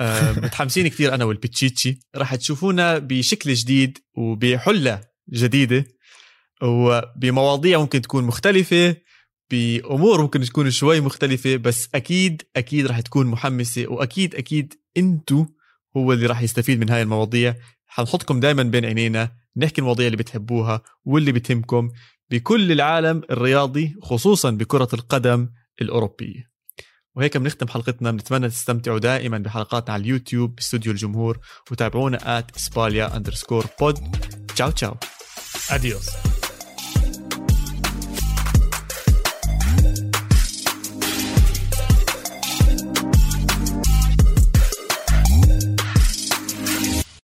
متحمسين كثير أنا والبيتشيتشي. راح تشوفونا بشكل جديد وبحلة جديدة وبمواضيع ممكن تكون مختلفة بأمور ممكن تكون شوي مختلفة بس أكيد أكيد راح تكون محمسة وأكيد أكيد أنتو هو اللي راح يستفيد من هاي المواضيع. حنحطكم دائما بين عينينا نحكي المواضيع اللي بتحبوها واللي بتهمكم. بكل العالم الرياضي خصوصا بكرة القدم الأوروبية. وهيك بنختم حلقتنا. بنتمنى تستمتعوا دائما بحلقاتنا على اليوتيوب باستوديو الجمهور وتابعونا at اسباليا underscore pod ciao ciao. Adiós